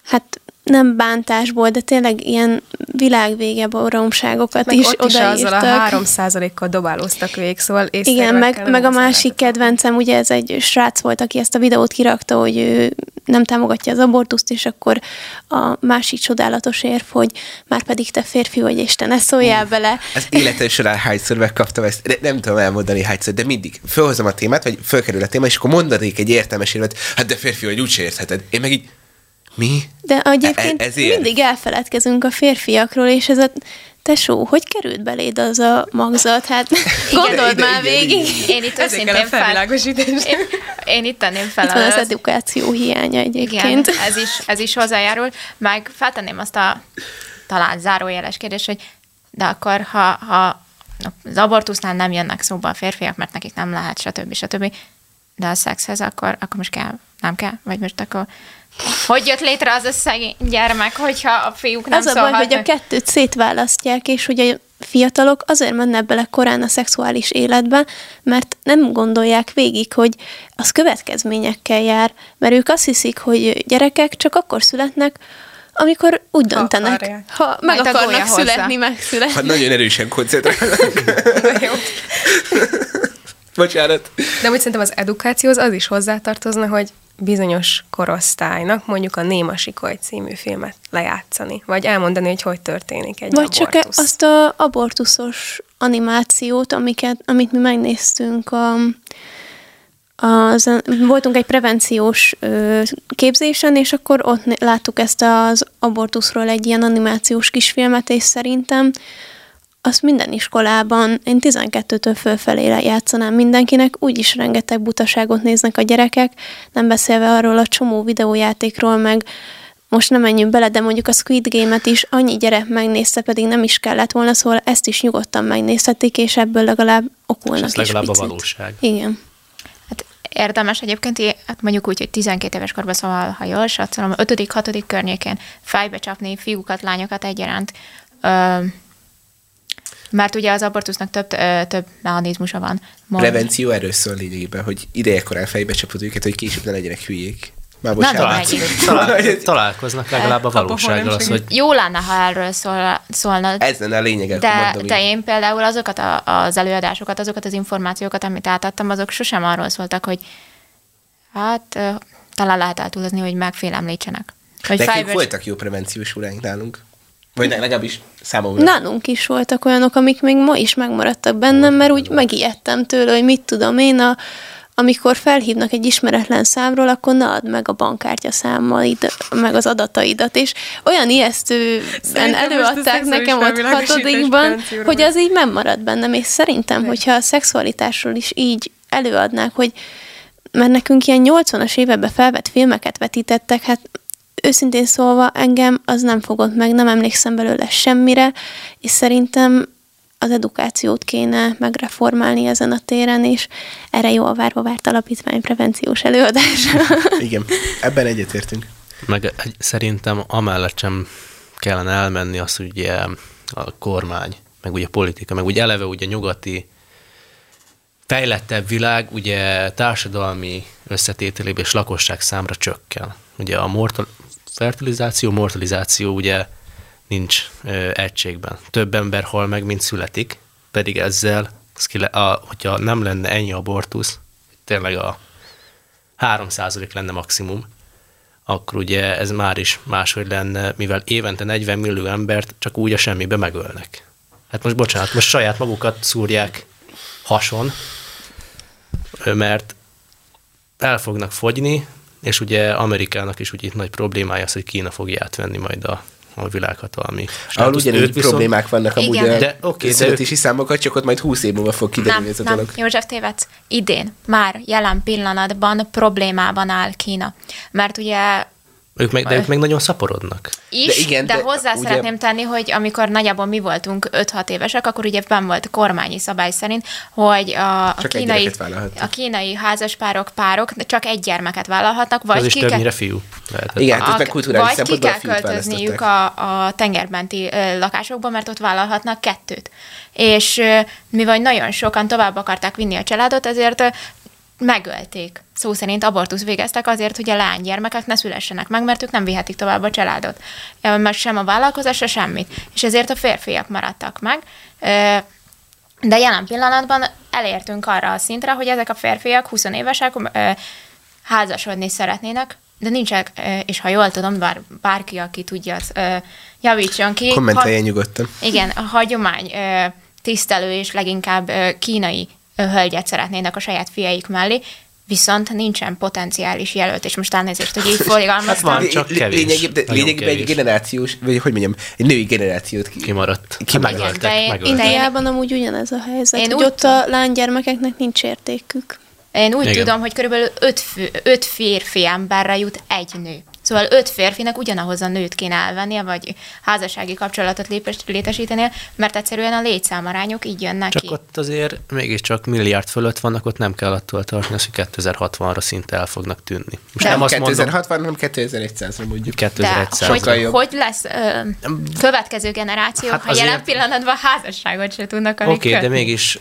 hát nem bántásból, de tényleg ilyen világvége baromságokat Meg is ott is azzal odaírtak. a 3% kal dobálóztak végig, szóval Igen, meg, meg a másik kedvencem, ugye ez egy srác volt, aki ezt a videót kirakta, hogy ő nem támogatja az abortuszt, és akkor a másik csodálatos érv, hogy már pedig te férfi vagy, és te ne szóljál bele. Az életem során hányszor megkaptam ezt, de nem tudom elmondani hányszor, de mindig fölhozom a témát, vagy fölkerül a téma, és akkor mondanék egy értelmes érvet, hát de férfi vagy, úgyse értheted. Én meg így, mi? De egyébként E- ezért? mindig elfeledkezünk a férfiakról, és ez a tesó, hogy került beléd az a magzat? Hát (laughs) gondold ide, már ide, végig. ide, Én itt őszintén fel, én, én itt tenném fel Itt van az az- edukáció hiánya Igen, egyébként. ez is, ez is hozzájárul. Meg feltenném azt a talán zárójeles kérdést, hogy de akkor, ha, ha az abortusznál nem jönnek szóba a férfiak, mert nekik nem lehet, stb. stb. De a szexhez akkor, akkor most kell, nem kell? Vagy most akkor hogy jött létre az a szegény gyermek, hogyha a fiúk nem az a baj, hogy a kettőt szétválasztják, és hogy a fiatalok azért mennek bele korán a szexuális életbe, mert nem gondolják végig, hogy az következményekkel jár, mert ők azt hiszik, hogy gyerekek csak akkor születnek, amikor úgy döntenek. akarják. Ha meg Majd a akarnak gólya hozzá. születni, megszületni. Hát nagyon erősen koncentrálnak. (laughs) Bocsánat. De úgy szerintem az edukációhoz az is hozzátartozna, hogy bizonyos korosztálynak mondjuk a Néma Sikoly című filmet lejátszani, vagy elmondani, hogy hogy történik egy Vagy csak abortusz. e- azt a abortuszos animációt, amiket, amit mi megnéztünk a, az, voltunk egy prevenciós ö, képzésen, és akkor ott láttuk ezt az abortuszról egy ilyen animációs kisfilmet, és szerintem azt minden iskolában, én 12-től fölfelé játszanám mindenkinek, úgyis rengeteg butaságot néznek a gyerekek, nem beszélve arról a csomó videójátékról, meg most nem menjünk bele, de mondjuk a Squid Game-et is annyi gyerek megnézte, pedig nem is kellett volna, szóval ezt is nyugodtan megnézhetik, és ebből legalább okulnak És ez legalább is a picit. valóság. Igen. Hát érdemes egyébként, hát mondjuk úgy, hogy 12 éves korban, szóval, ha jól satszolom, 5.-6. környékén fejbe csapni fiúkat, lányokat egyaránt. Ö, mert ugye az abortusznak több, ö, több mechanizmusa van. Mond- Prevenció erről szól lényegében, hogy idejekorán fejbe csapod őket, hogy később ne legyenek hülyék. Már bocsánat. talán- Talál, (laughs) találkoznak legalább a valósággal, az, hogy Jó lenne, ha erről szól, szólna, Ez lenne a lényeg, de, mondom de én például azokat a, az előadásokat, azokat az információkat, amit átadtam, azok sosem arról szóltak, hogy hát talán lehet eltúlozni, hogy megfélemlítsenek. Hogy Nekünk voltak jó prevenciós óráink nálunk. Vagy legalábbis számomra. Nálunk is voltak olyanok, amik még ma is megmaradtak bennem, mert úgy megijedtem tőle, hogy mit tudom én, a, amikor felhívnak egy ismeretlen számról, akkor ne add meg a bankkártya számmal, meg az adataidat, és olyan ijesztően előadták nekem ott hatodikban, hogy az így megmarad bennem, és szerintem, hogyha a szexualitásról is így előadnák, hogy mert nekünk ilyen 80-as években felvett filmeket vetítettek, hát őszintén szólva engem az nem fogott meg, nem emlékszem belőle semmire, és szerintem az edukációt kéne megreformálni ezen a téren, és erre jó a Várva Várt Alapítvány prevenciós előadás. (laughs) Igen, ebben egyetértünk. meg szerintem amellett sem kellene elmenni az, hogy ugye a kormány, meg ugye a politika, meg ugye eleve ugye nyugati fejlettebb világ ugye társadalmi összetételében és lakosság számra csökken. Ugye a mortal, fertilizáció, mortalizáció ugye nincs ö, egységben. Több ember hal meg, mint születik, pedig ezzel, a, hogyha nem lenne ennyi abortusz, tényleg a 3% lenne maximum, akkor ugye ez már is máshogy lenne, mivel évente 40 millió embert csak úgy a semmibe megölnek. Hát most bocsánat, most saját magukat szúrják hason, mert el fognak fogyni, és ugye Amerikának is úgy itt nagy problémája az, hogy Kína fogja átvenni majd a, a világhatalmi. Ahol ugyanúgy Ők viszont- problémák vannak amúgy Igen. a De oké, de születési számokat, csak ott majd 20 év múlva fog kiderülni Nem, ez a nem, dolog. József tévedsz. Idén, már jelen pillanatban problémában áll Kína. Mert ugye Ők meg, de ők meg nagyon szaporodnak. is, De igen, de, de hozzá ugye- szeretném tenni, hogy amikor nagyjából mi voltunk 5-6 évesek, akkor ugye benn volt kormányi szabály szerint, hogy a, a, Csak egy kínai, a kínai házaspárok, párok csak egy gyermeket vállalhatnak, vagy Az is ki kell- többnyire fiú. Lehetett. Igen, a- meg kulturális vagy ki kell költözniük a, a tengermenti ö, lakásokba, mert ott vállalhatnak kettőt. És mivel nagyon sokan tovább akarták vinni a családot, ezért megölték. Szó szerint abortusz végeztek azért, hogy a lánygyermekek ne szülessenek meg, mert ők nem vihetik tovább a családot. Meg sem a vállalkozásra, semmit. És ezért a férfiak maradtak meg. De jelen pillanatban elértünk arra a szintre, hogy ezek a férfiak 20 évesek házasodni szeretnének, de nincsenek, és ha jól tudom, bár bárki, aki tudja, az, javítson ki. Kommenteljen nyugodtan. Igen, a hagyomány tisztelő és leginkább kínai hölgyet szeretnének a saját fiaik mellé, viszont nincsen potenciális jelölt, és most elnézést, hogy így fogalmaztam. Hát van, csak Lé- kevés. Lényegében, lényegében egy generációs, vagy hogy mondjam, egy női generációt ki. Kimaradt. Kimaradt. De én- Indiában amúgy ugyanez a helyzet, Én Én úgy hogy ott a lánygyermekeknek nincs értékük. Én úgy. Igen. tudom, hogy körülbelül öt, fő, öt férfi emberre jut egy nő. Szóval öt férfinek ugyanahoz a nőt kéne elvennie, vagy házassági kapcsolatot lépes, létesítenie, mert egyszerűen a létszámarányok így jönnek Csak ki. ott azért mégiscsak milliárd fölött vannak, ott nem kell attól tartani, hogy 2060-ra szinte el fognak tűnni. Most De nem azt 2060, hanem 2100-ra mondjuk. De 2100 hogy, Sokkal jobb. hogy lesz ö, következő generáció, Hát ha jelen azért- pillanatban házasságot se tudnak Oké, okay, de mégis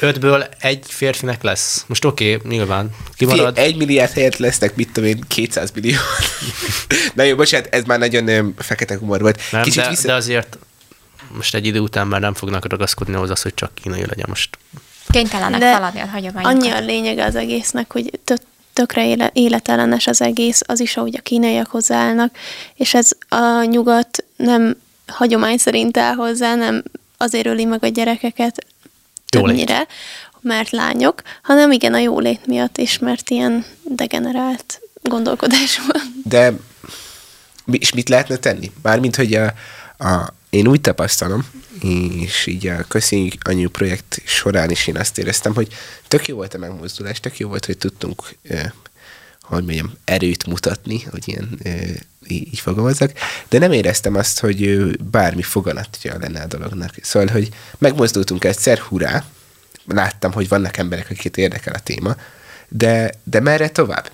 ötből egy férfinek lesz. Most oké, okay, nyilván kimarad. Marad. Egy milliárd helyett lesznek, mit tudom én, 200 millió. Na jó, bocsánat, ez már nagyon ö, fekete humor volt. Nem, Kicsit de, vissza... de azért most egy idő után már nem fognak ragaszkodni hozzá, hogy csak kínai legyen most. Kénytelenek De feladni a hagyományokat. Annyi a lényege az egésznek, hogy tök, tökre éle, életellenes az egész, az is, ahogy a kínaiak hozzáállnak, és ez a nyugat nem hagyomány szerint áll hozzá, nem azért öli meg a gyerekeket. Többnyire, mert lányok, hanem igen a jólét miatt is, mert ilyen degenerált gondolkodás van. De és mit lehetne tenni? Mármint, hogy a, a, én úgy tapasztalom, és így a Köszi Anyu projekt során is én azt éreztem, hogy tök jó volt a megmozdulás, tök jó volt, hogy tudtunk ö, hogy mondjam, erőt mutatni, hogy ilyen ö, így fogalmazzak, de nem éreztem azt, hogy bármi foganatja lenne a dolognak. Szóval, hogy megmozdultunk egyszer, hurrá, láttam, hogy vannak emberek, akiket érdekel a téma, de, de merre tovább?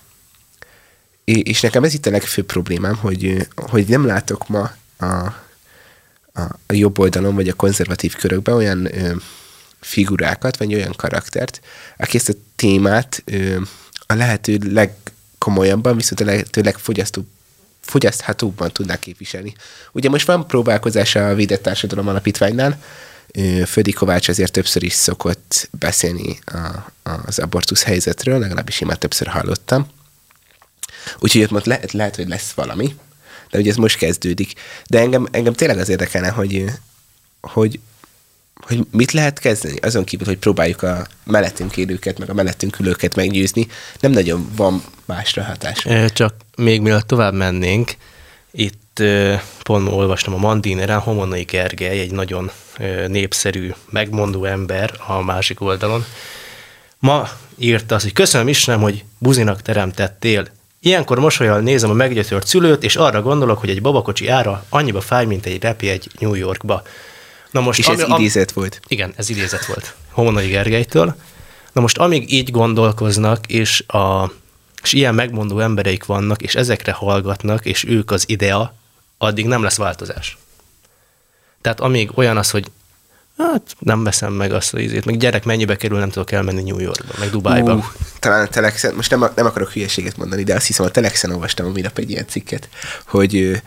És nekem ez itt a legfőbb problémám, hogy, hogy nem látok ma a, a, a jobb oldalon, vagy a konzervatív körökben olyan ö, figurákat, vagy olyan karaktert, aki ezt a témát ö, a lehető legkomolyabban, viszont a lehető legfogyasztóbb fogyaszthatóbban tudná képviselni. Ugye most van próbálkozása a Védett Társadalom Alapítványnál, Födi Kovács azért többször is szokott beszélni a, az abortusz helyzetről, legalábbis én már többször hallottam. Úgyhogy ott most lehet, lehet, hogy lesz valami, de ugye ez most kezdődik. De engem, engem tényleg az érdekelne, hogy, hogy, hogy mit lehet kezdeni, azon kívül, hogy próbáljuk a mellettünk élőket, meg a mellettünk ülőket meggyőzni, nem nagyon van másra hatás. Csak még mielőtt tovább mennénk, itt pont olvastam a Mandineren, Homonai Gergely, egy nagyon népszerű, megmondó ember a másik oldalon. Ma írta azt, hogy köszönöm Istenem, hogy buzinak teremtettél. Ilyenkor mosolyal nézem a meggyötört szülőt, és arra gondolok, hogy egy babakocsi ára annyiba fáj, mint egy egy New Yorkba. Na most, és ami, ez idézet volt. Igen, ez idézet volt. Homonai Gergelytől. Na most amíg így gondolkoznak, és, a, és ilyen megmondó embereik vannak, és ezekre hallgatnak, és ők az idea, addig nem lesz változás. Tehát amíg olyan az, hogy hát nem veszem meg azt a ízét, meg gyerek mennyibe kerül, nem tudok elmenni New Yorkba, meg Dubájba. Uh, talán a Telexen, most nem, nem akarok hülyeséget mondani, de azt hiszem a Telexen olvastam a minap egy ilyen cikket, hogy,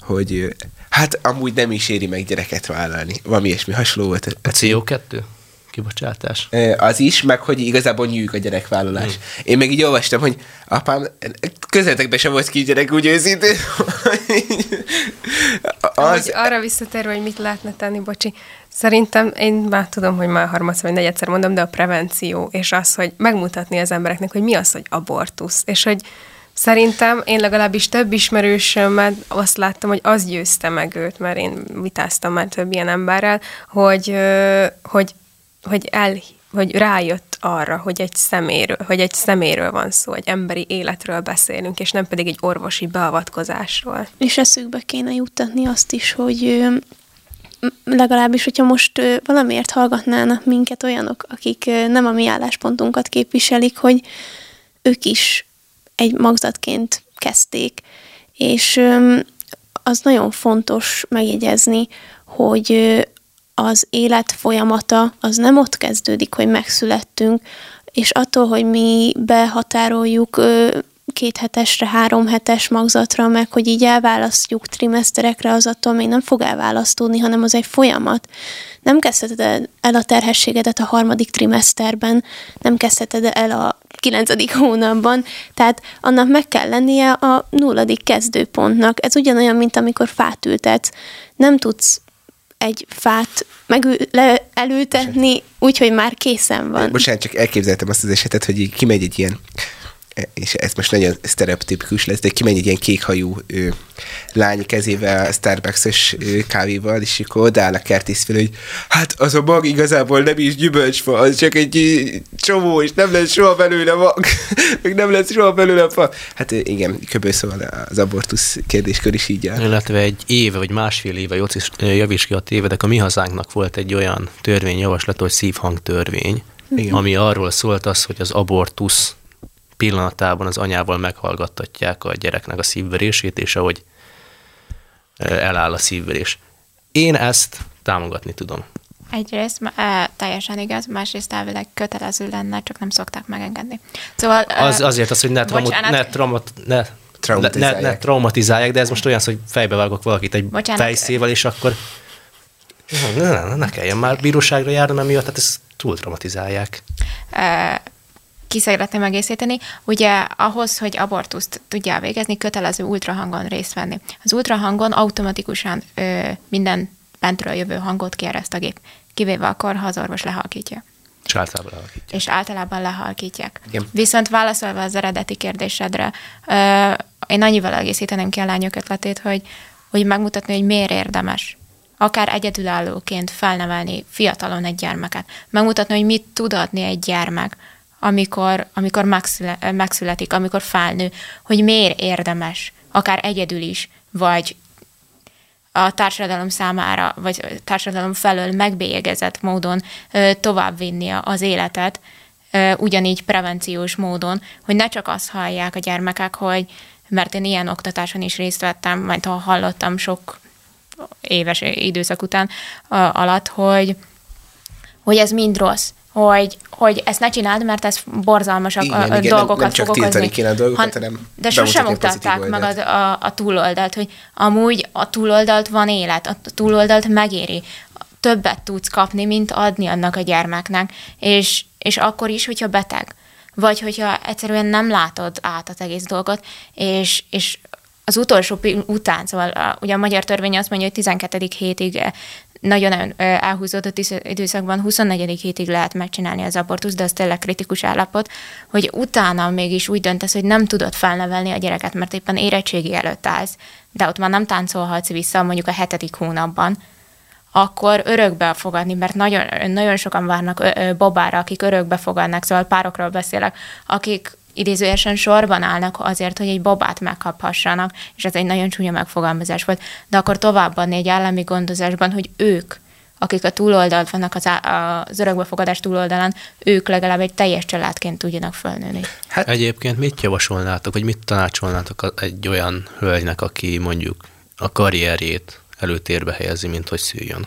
hogy hát amúgy nem is éri meg gyereket vállalni. Valami ilyesmi hasonló volt. A CO2? Kibocsátás. Az is, meg hogy igazából nyűg a gyerekvállalás. Mm. Én meg így olvastam, hogy apám, közeletekben sem volt ki gyerek, úgy őszintén. az... arra visszatérve, hogy mit lehetne tenni, bocsi. Szerintem én már tudom, hogy már harmadszor vagy negyedszer mondom, de a prevenció, és az, hogy megmutatni az embereknek, hogy mi az, hogy abortusz, és hogy Szerintem én legalábbis több ismerősömmel azt láttam, hogy az győzte meg őt, mert én vitáztam már több ilyen emberrel, hogy, hogy hogy el, hogy rájött arra, hogy egy szeméről, hogy egy szeméről van szó, egy emberi életről beszélünk, és nem pedig egy orvosi beavatkozásról. És eszükbe kéne juttatni azt is, hogy legalábbis, hogyha most valamiért hallgatnának minket olyanok, akik nem a mi álláspontunkat képviselik, hogy ők is egy magzatként kezdték, és az nagyon fontos megjegyezni, hogy az élet folyamata az nem ott kezdődik, hogy megszülettünk, és attól, hogy mi behatároljuk két hetesre, három hetes magzatra, meg hogy így elválasztjuk trimeszterekre, az attól még nem fog elválasztódni, hanem az egy folyamat. Nem kezdheted el a terhességedet a harmadik trimeszterben, nem kezdheted el a kilencedik hónapban, tehát annak meg kell lennie a nulladik kezdőpontnak. Ez ugyanolyan, mint amikor fát ültetsz. Nem tudsz egy fát meg elültetni, úgyhogy már készen van. Bocsánat, csak elképzeltem azt az esetet, hogy így kimegy egy ilyen és ez most nagyon sztereotipikus lesz, de kimegy egy ilyen kékhajú ő, lány kezével a Starbucks-os kávéval, és akkor odáll a kertész fel, hogy hát az a mag igazából nem is gyümölcsfa, az csak egy csomó, és nem lesz soha belőle mag, (laughs) meg nem lesz soha belőle fa. Hát igen, kb. szóval az abortusz kérdéskör is így áll. Illetve egy éve, vagy másfél éve, Jóci javíts ki a tévedek, a mi hazánknak volt egy olyan törvényjavaslat, hogy szívhang törvény, igen. ami arról szólt az, hogy az abortusz pillanatában az anyával meghallgattatják a gyereknek a szívverését, és ahogy eláll a szívverés. Én ezt támogatni tudom. Egyrészt e, teljesen igaz, másrészt elvileg kötelező lenne, csak nem szokták megengedni. Szóval, az, azért az, hogy ne, traumot, ne, traumot, ne, traumatizálják. Ne, ne traumatizálják, de ez most olyan, hogy fejbe vágok valakit egy bocsánat. fejszével, és akkor ne, ne, ne, ne kelljen már bíróságra járnom emiatt, tehát ezt túl traumatizálják. Ki szeretném egészíteni, ugye ahhoz, hogy abortuszt tudjál végezni, kötelező ultrahangon részt venni. Az ultrahangon automatikusan ö, minden bentről jövő hangot kérezt a gép, kivéve akkor, ha az orvos lehalkítja. És általában lehalkítják. És általában lehalkítják. Igen. Viszont válaszolva az eredeti kérdésedre, ö, én annyival egészíteném ki a lányok ötletét, hogy, hogy megmutatni, hogy miért érdemes akár egyedülállóként felnevelni fiatalon egy gyermeket. Megmutatni, hogy mit tud adni egy gyermek amikor, amikor megszüle, megszületik, amikor felnő, hogy miért érdemes, akár egyedül is, vagy a társadalom számára, vagy társadalom felől megbélyegezett módon továbbvinni az életet, ugyanígy prevenciós módon, hogy ne csak azt hallják a gyermekek, hogy mert én ilyen oktatáson is részt vettem, majd ha hallottam sok éves időszak után alatt, hogy, hogy ez mind rossz, hogy, hogy ezt ne csináld, mert ez borzalmasak igen, a, igen, dolgokat nem, nem csak fog okozni. kéne a dolgokat, han, hanem De sosem mutatták meg a, a, a túloldalt, hogy amúgy a túloldalt van élet, a túloldalt megéri. Többet tudsz kapni, mint adni annak a gyermeknek, és, és akkor is, hogyha beteg. Vagy hogyha egyszerűen nem látod át az egész dolgot, és, és az utolsó után, szóval a, ugye a magyar törvény azt mondja, hogy 12. hétig nagyon elhúzódott időszakban 24. hétig lehet megcsinálni az abortusz, de az tényleg kritikus állapot, hogy utána mégis úgy döntesz, hogy nem tudod felnevelni a gyereket, mert éppen érettségi előtt állsz, de ott már nem táncolhatsz vissza mondjuk a hetedik hónapban, akkor örökbe fogadni, mert nagyon, nagyon sokan várnak babára, akik örökbe fogadnak, szóval párokról beszélek, akik idézőjesen sorban állnak azért, hogy egy babát megkaphassanak, és ez egy nagyon csúnya megfogalmazás volt, de akkor továbbadni egy állami gondozásban, hogy ők, akik a túloldalt vannak az, az örökbefogadás túloldalán, ők legalább egy teljes családként tudjanak fölnőni. Hát egyébként mit javasolnátok, vagy mit tanácsolnátok egy olyan hölgynek, aki mondjuk a karrierjét előtérbe helyezi, mint hogy szüljön?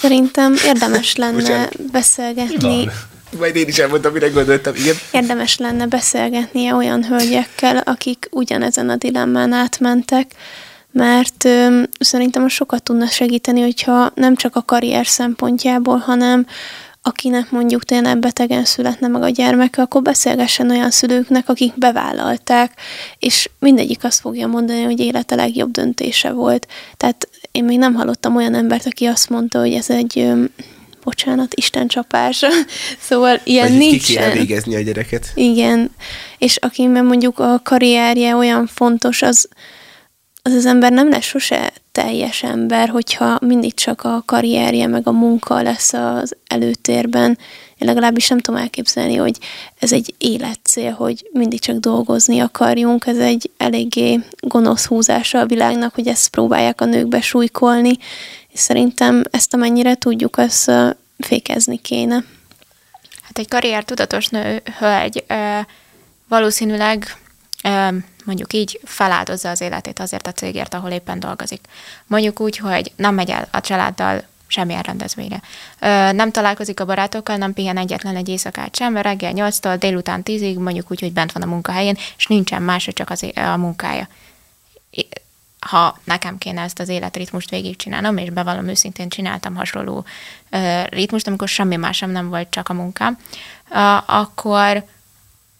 Szerintem érdemes lenne beszélgetni majd én is elmondtam, mire gondoltam, igen. Érdemes lenne beszélgetnie olyan hölgyekkel, akik ugyanezen a dilemmán átmentek, mert ö, szerintem az sokat tudna segíteni, hogyha nem csak a karrier szempontjából, hanem akinek mondjuk tényleg betegen születne meg a gyermeke, akkor beszélgessen olyan szülőknek, akik bevállalták, és mindegyik azt fogja mondani, hogy élete legjobb döntése volt. Tehát én még nem hallottam olyan embert, aki azt mondta, hogy ez egy bocsánat, Isten csapása. (laughs) szóval ilyen Vagy nincs. Ki kéne végezni a gyereket. Igen, és akiben mondjuk a karrierje olyan fontos, az, az az ember nem lesz sose teljes ember, hogyha mindig csak a karrierje meg a munka lesz az előtérben. Én legalábbis nem tudom elképzelni, hogy ez egy életcél, hogy mindig csak dolgozni akarjunk. Ez egy eléggé gonosz húzása a világnak, hogy ezt próbálják a nőkbe súlykolni, szerintem ezt amennyire tudjuk, azt fékezni kéne. Hát egy karrier tudatos nő, hölgy valószínűleg mondjuk így feláldozza az életét azért a cégért, ahol éppen dolgozik. Mondjuk úgy, hogy nem megy el a családdal semmilyen rendezvényre. Nem találkozik a barátokkal, nem pihen egyetlen egy éjszakát sem, reggel 8-tól délután 10-ig, mondjuk úgy, hogy bent van a munkahelyén, és nincsen más, csak az, a munkája ha nekem kéne ezt az életritmust végigcsinálnom, és bevallom őszintén csináltam hasonló ritmust, amikor semmi másem nem volt, csak a munkám, akkor,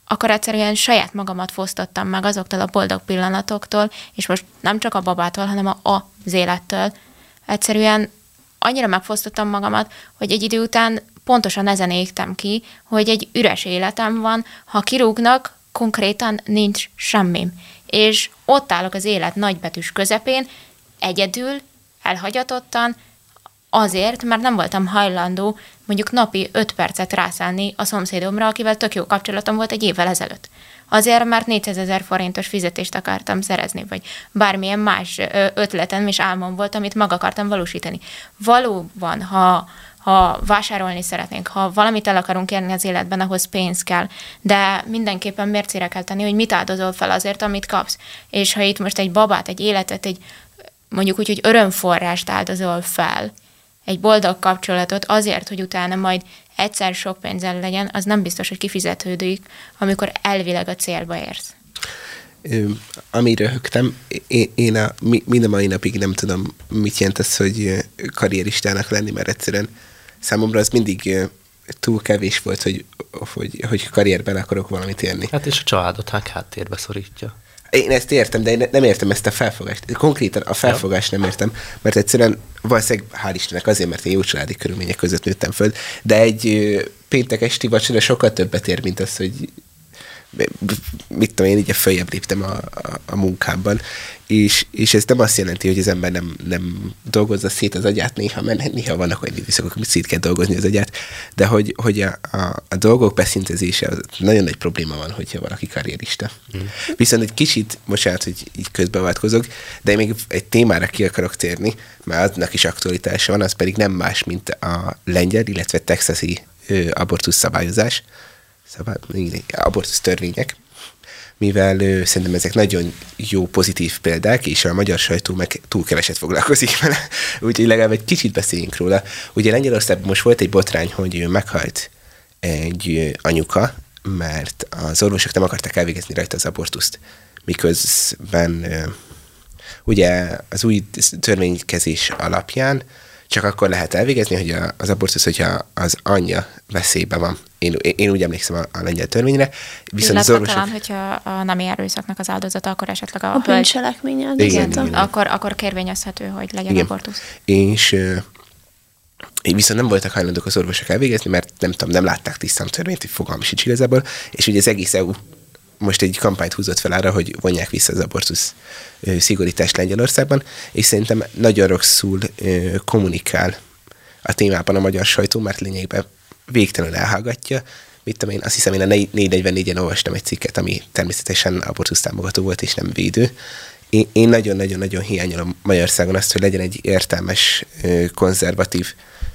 akkor egyszerűen saját magamat fosztottam meg azoktól a boldog pillanatoktól, és most nem csak a babától, hanem a, az élettől. Egyszerűen annyira megfosztottam magamat, hogy egy idő után pontosan ezen égtem ki, hogy egy üres életem van, ha kirúgnak, konkrétan nincs semmim és ott állok az élet nagybetűs közepén, egyedül, elhagyatottan, azért, mert nem voltam hajlandó mondjuk napi 5 percet rászállni a szomszédomra, akivel tök jó kapcsolatom volt egy évvel ezelőtt. Azért, mert 400 ezer forintos fizetést akartam szerezni, vagy bármilyen más ötletem és álmom volt, amit meg akartam valósítani. Valóban, ha, ha vásárolni szeretnénk, ha valamit el akarunk érni az életben, ahhoz pénz kell, de mindenképpen mércére kell tenni, hogy mit áldozol fel azért, amit kapsz. És ha itt most egy babát, egy életet, egy mondjuk úgy, hogy örömforrást áldozol fel, egy boldog kapcsolatot azért, hogy utána majd egyszer sok pénzzel legyen, az nem biztos, hogy kifizetődik, amikor elvileg a célba érsz. Ami röhögtem, én, én a, minden mai napig nem tudom, mit jelent ez, hogy karrieristának lenni, mert egyszerűen számomra az mindig túl kevés volt, hogy, hogy, hogy karrierben akarok valamit élni. Hát és a családot hát háttérbe szorítja. Én ezt értem, de én nem értem ezt a felfogást. Konkrétan a felfogást nem értem, mert egyszerűen valószínűleg, hál' Istennek azért, mert én jó családi körülmények között nőttem föl, de egy péntek esti vacsora sokkal többet ér, mint az, hogy mit tudom én, így följebb léptem a, a, a munkámban, és, és ez nem azt jelenti, hogy az ember nem, nem dolgozza szét az agyát néha, mert néha vannak olyan időszakok, amit szét kell dolgozni az agyát, de hogy, hogy a, a, a dolgok beszintezése az nagyon nagy probléma van, hogyha valaki karrierista. Mm. Viszont egy kicsit, most hogy így közbeavatkozok, de még egy témára ki akarok térni, mert aznak is aktualitása van, az pedig nem más, mint a lengyel, illetve texasi abortusz szabályozás, szabály, abortusz törvények, mivel ő, szerintem ezek nagyon jó, pozitív példák, és a magyar sajtó meg túl keveset foglalkozik vele, (laughs) úgyhogy legalább egy kicsit beszéljünk róla. Ugye Lengyelországban most volt egy botrány, hogy meghalt egy anyuka, mert az orvosok nem akarták elvégezni rajta az abortuszt, miközben ugye az új törvénykezés alapján csak akkor lehet elvégezni, hogy a, az abortusz, hogyha az anyja veszélyben van. Én, én úgy emlékszem a, a lengyel törvényre. Viszont az orvosok... talán, hogyha a nemi erőszaknak az áldozata, akkor esetleg a, a bűncselekmény áldozata. Igen, igen. Akkor, akkor kérvényezhető, hogy legyen igen. abortusz. És viszont nem voltak hajlandók az orvosok elvégezni, mert nem tudom, nem látták tisztán a törvényt, hogy fogalmi sincs igazából, és ugye az egész EU most egy kampányt húzott fel arra, hogy vonják vissza az abortusz szigorítást Lengyelországban, és szerintem nagyon rosszul kommunikál a témában a magyar sajtó, mert lényegében végtelenül elhallgatja. Mit tudom én, azt hiszem, én a 444-en olvastam egy cikket, ami természetesen abortusz támogató volt, és nem védő. Én nagyon-nagyon-nagyon hiányolom Magyarországon azt, hogy legyen egy értelmes, konzervatív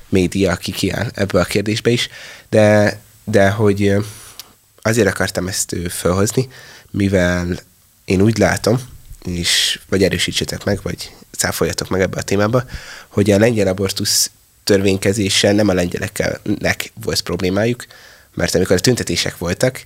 média, aki kiáll ebbe a kérdésbe is, de, de hogy azért akartam ezt felhozni, mivel én úgy látom, és vagy erősítsetek meg, vagy cáfoljatok meg ebbe a témába, hogy a lengyel abortusz törvénykezéssel nem a lengyeleknek volt problémájuk, mert amikor a tüntetések voltak,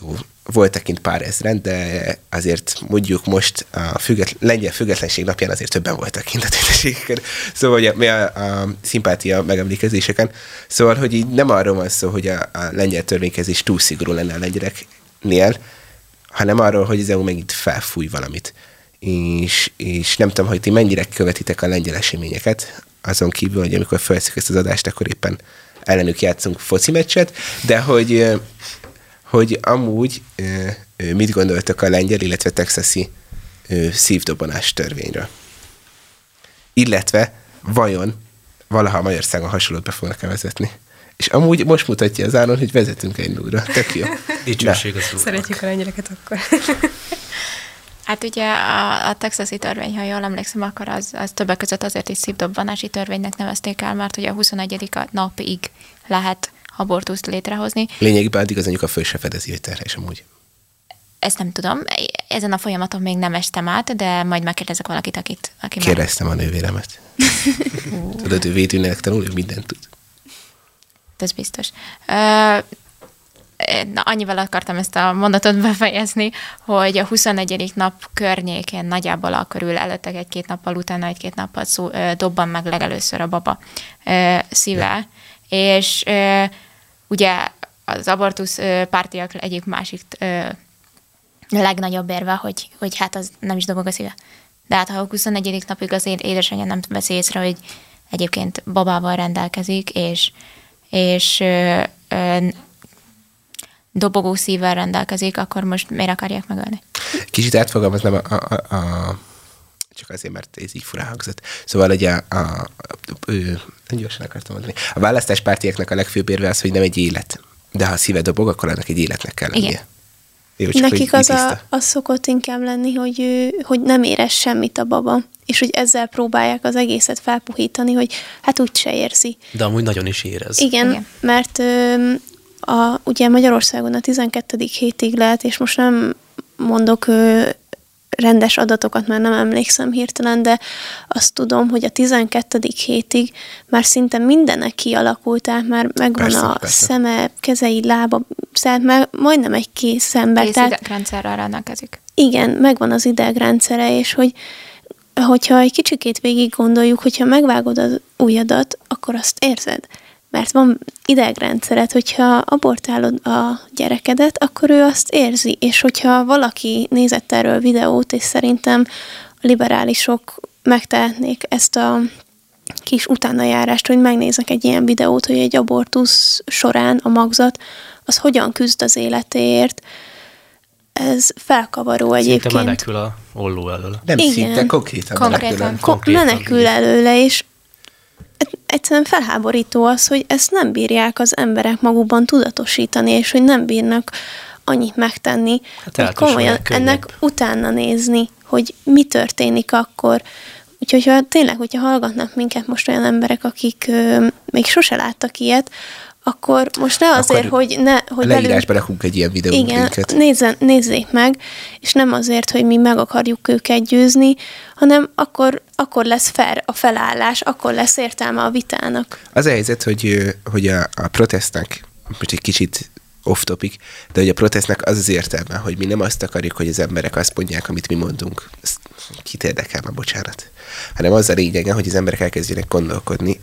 jó, voltak kint pár ezren, de azért mondjuk most a független, lengyel függetlenség napján azért többen voltak kint a tüntetéseken. Szóval hogy a, mi a, a szimpátia megemlékezéseken. Szóval, hogy így nem arról van szó, hogy a, a lengyel törvénykezés túl szigorú lenne a lengyeleknél, hanem arról, hogy az EU megint felfúj valamit. És, és nem tudom, hogy ti mennyire követitek a lengyel eseményeket, azon kívül, hogy amikor felszük ezt az adást, akkor éppen ellenük játszunk foci meccset, de hogy hogy amúgy mit gondoltak a lengyel, illetve texasi szívdobonás törvényről. Illetve vajon valaha Magyarországon hasonlót be fognak vezetni. És amúgy most mutatja az állon, hogy vezetünk egy núra. Tök jó. (laughs) Dicsőség az Szeretjük a lengyeleket akkor. (laughs) Hát ugye a, a texasi törvény, ha jól emlékszem, akkor az, az többek között azért is szívdobbanási törvénynek nevezték el, mert ugye a 21. napig lehet abortuszt létrehozni. Lényegében addig az anyuka föl se fedezi, hogy terhes amúgy. Ezt nem tudom. Ezen a folyamaton még nem estem át, de majd megkérdezek valakit, akit, aki Kérdeztem már... a nővéremet. (laughs) Tudod, ő védőnek tanul, ő mindent tud. Ez biztos. Na, annyival akartam ezt a mondatot befejezni, hogy a 21. nap környékén nagyjából a körül előtte egy-két nappal, utána egy-két nappal szó, dobban meg legelőször a baba szíve, ja és ugye az abortusz pártiak egyik másik legnagyobb érve, hogy, hogy hát az nem is dobog a szíve. De hát ha a 21. napig az édesanyja nem veszi észre, hogy egyébként babával rendelkezik, és, és ö, ö, dobogó szívvel rendelkezik, akkor most miért akarják megölni? Kicsit átfogalmaznám a, a, a csak azért, mert ez így furán hangzott. Szóval ugye a, a, gyorsan akartam mondani. A választáspártiaknak a legfőbb érve az, hogy nem egy élet. De ha a szíve dobog, akkor annak egy életnek kell lennie. Igen. Jó, csak Nekik az, a, az szokott inkább lenni, hogy, ő, hogy nem érez semmit a baba, és hogy ezzel próbálják az egészet felpuhítani, hogy hát úgy se érzi. De amúgy nagyon is érez. Igen, Igen. mert ö, a, ugye Magyarországon a 12. hétig lehet, és most nem mondok ö, rendes adatokat már nem emlékszem hirtelen, de azt tudom, hogy a 12. hétig már szinte mindenek kialakult, tehát már megvan persze, a persze. szeme, kezei, lába, szóval már majdnem egy kész ember. Kész tehát, idegrendszerrel rendelkezik. Igen, megvan az idegrendszere, és hogy hogyha egy kicsikét végig gondoljuk, hogyha megvágod az ujjadat, akkor azt érzed mert van idegrendszeret, hogyha abortálod a gyerekedet, akkor ő azt érzi, és hogyha valaki nézett erről videót, és szerintem a liberálisok megtehetnék ezt a kis utánajárást, hogy megnézek egy ilyen videót, hogy egy abortusz során a magzat az hogyan küzd az életéért, ez felkavaró Szinte egyébként. menekül a olló elől. Nem Igen. szinte, konkrétan, Konkrétan. menekülöm. Ko- menekül előle, és egyszerűen felháborító az, hogy ezt nem bírják az emberek magukban tudatosítani, és hogy nem bírnak annyit megtenni, Hát hogy komolyan ennek utána nézni, hogy mi történik akkor. Úgyhogy ha tényleg, hogyha hallgatnak minket most olyan emberek, akik ö, még sose láttak ilyet, akkor most ne azért, Akkor hogy ne, A hogy velünk leírásba rakunk egy ilyen videó igen, linket. nézzen, nézzék meg, és nem azért, hogy mi meg akarjuk őket győzni, hanem akkor, akkor lesz fair a felállás, akkor lesz értelme a vitának. Az a helyzet, hogy, hogy a, a protestnek, most egy kicsit off topic, de hogy a protestnek az az értelme, hogy mi nem azt akarjuk, hogy az emberek azt mondják, amit mi mondunk. Ezt kit érdekel már, bocsánat. Hanem az a lényege, hogy az emberek elkezdjenek gondolkodni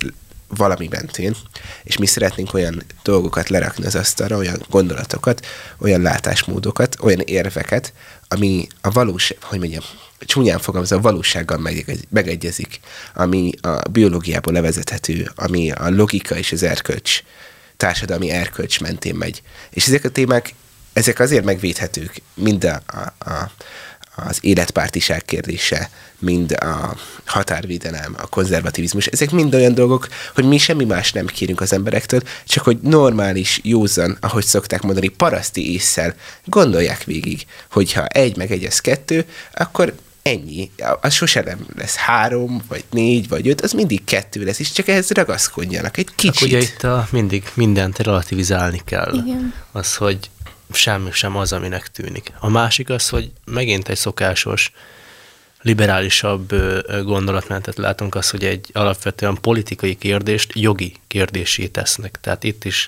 valami mentén, és mi szeretnénk olyan dolgokat lerakni az asztalra, olyan gondolatokat, olyan látásmódokat, olyan érveket, ami a valós, hogy mondjam, csúnyán fogalmazva, a valósággal megegy- megegyezik, ami a biológiából levezethető, ami a logika és az erkölcs, társadalmi erkölcs mentén megy. És ezek a témák, ezek azért megvédhetők, mind a, a, a, az életpártiság kérdése, mind a határvédelem, a konzervativizmus, ezek mind olyan dolgok, hogy mi semmi más nem kérünk az emberektől, csak hogy normális, józan, ahogy szokták mondani, paraszti észsel gondolják végig, hogyha egy meg egy az kettő, akkor ennyi. Az sosem nem lesz három, vagy négy, vagy öt, az mindig kettő lesz, és csak ehhez ragaszkodjanak egy kicsit. Csak ugye itt a, mindig mindent relativizálni kell. Igen. Az, hogy semmi sem az, aminek tűnik. A másik az, hogy megint egy szokásos, liberálisabb gondolatmenetet látunk, az, hogy egy alapvetően politikai kérdést jogi kérdésé tesznek. Tehát itt is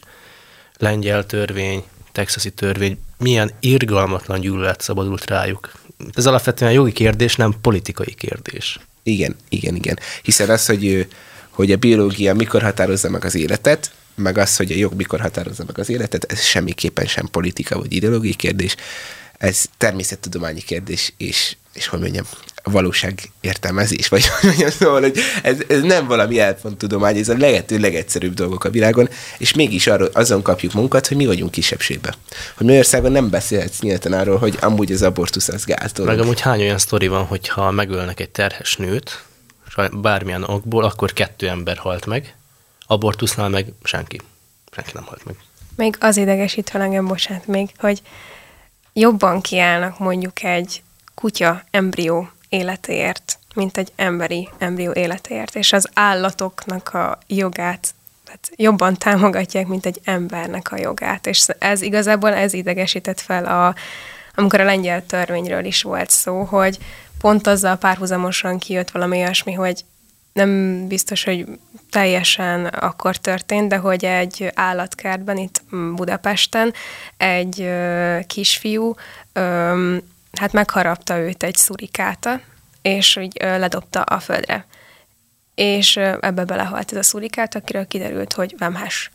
lengyel törvény, texasi törvény, milyen irgalmatlan gyűlölet szabadult rájuk. Ez alapvetően jogi kérdés, nem politikai kérdés. Igen, igen, igen. Hiszen az, hogy, hogy a biológia mikor határozza meg az életet, meg az, hogy a jog mikor határozza meg az életet, ez semmiképpen sem politika vagy ideológiai kérdés, ez természettudományi kérdés, és, és hogy mondjam, valóság értelmezés, vagy (laughs) hogy mondjam, szóval, hogy ez, ez nem valami elfont tudomány, ez a lehető legegyszerűbb dolgok a világon, és mégis arról, azon kapjuk munkat, hogy mi vagyunk kisebbségben. Hogy Magyarországon nem beszélhetsz nyíltan arról, hogy amúgy az abortusz az gáz dolog. Meg amúgy hány olyan sztori van, hogyha megölnek egy terhes nőt, bármilyen okból, akkor kettő ember halt meg, abortusznál meg senki. Senki nem halt meg. Még az idegesít fel engem, bocsánat, még, hogy jobban kiállnak mondjuk egy kutya embrió életéért, mint egy emberi embrió életéért, és az állatoknak a jogát tehát jobban támogatják, mint egy embernek a jogát. És ez igazából ez idegesített fel, a, amikor a lengyel törvényről is volt szó, hogy pont azzal párhuzamosan kijött valami olyasmi, hogy nem biztos, hogy teljesen akkor történt, de hogy egy állatkertben itt Budapesten egy kisfiú hát megharapta őt egy szurikáta, és úgy ö, ledobta a földre. És ebbe belehalt ez a szurikát, akiről kiderült, hogy vemhes.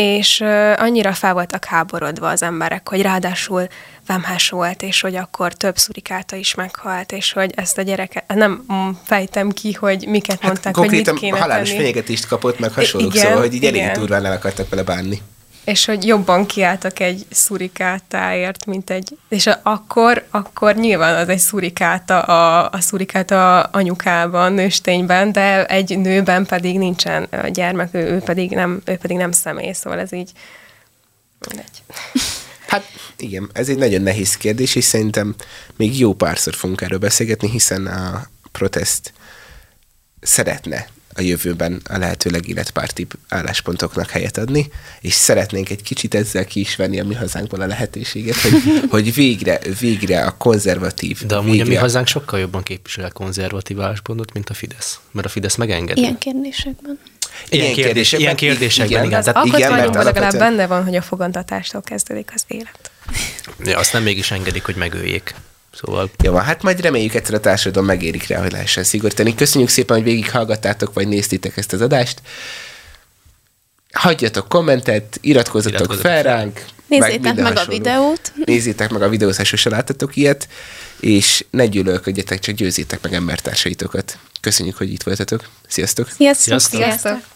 És annyira fel voltak háborodva az emberek, hogy ráadásul vemhes volt, és hogy akkor több szurikáta is meghalt, és hogy ezt a gyereket, nem fejtem ki, hogy miket mondták, hogy mit Hát kéne halálos tenni. fenyegetést kapott, meg hasonlók, Igen, szóval, hogy így elég durván le akartak vele bánni. És hogy jobban kiálltak egy szurikátáért, mint egy... És akkor, akkor nyilván az egy szurikáta a, a szurikáta anyukában, nőstényben, de egy nőben pedig nincsen gyermek, ő, ő, pedig nem, ő pedig nem személy, szóval ez így... Mindegy. (laughs) Hát igen, ez egy nagyon nehéz kérdés, és szerintem még jó párszor fogunk erről beszélgetni, hiszen a protest szeretne a jövőben a lehető legéletpártibb álláspontoknak helyet adni, és szeretnénk egy kicsit ezzel ki is venni a mi hazánkból a lehetőséget, hogy, (laughs) hogy végre, végre a konzervatív, De amúgy a mi végre, hazánk sokkal jobban képvisel a konzervatív álláspontot, mint a Fidesz. Mert a Fidesz megengedi. Ilyen kérdésekben. Ilyen, kérdés, kérdésekben- ilyen kérdésekben, igen. igen. Tehát, igen, mert legalább alapvetően- benne van, hogy a fogantatástól kezdődik az élet. ja, azt nem mégis engedik, hogy megöljék. Szóval Jó, van, hát majd reméljük egyszer a társadalom megérik rá, hogy lehessen szigorítani. Köszönjük szépen, hogy végighallgattátok, vagy néztétek ezt az adást. Hagyjatok kommentet, iratkozzatok Iratkozzatok fel ránk. Nézzétek minden meg a videót. Nézzétek meg a videót, ha sose láttatok ilyet, és ne gyűlölködjetek, csak győzzétek meg embertársaitokat. Köszönjük, hogy itt voltatok. Sziasztok! Sziasztok! Sziasztok. Sziasztok!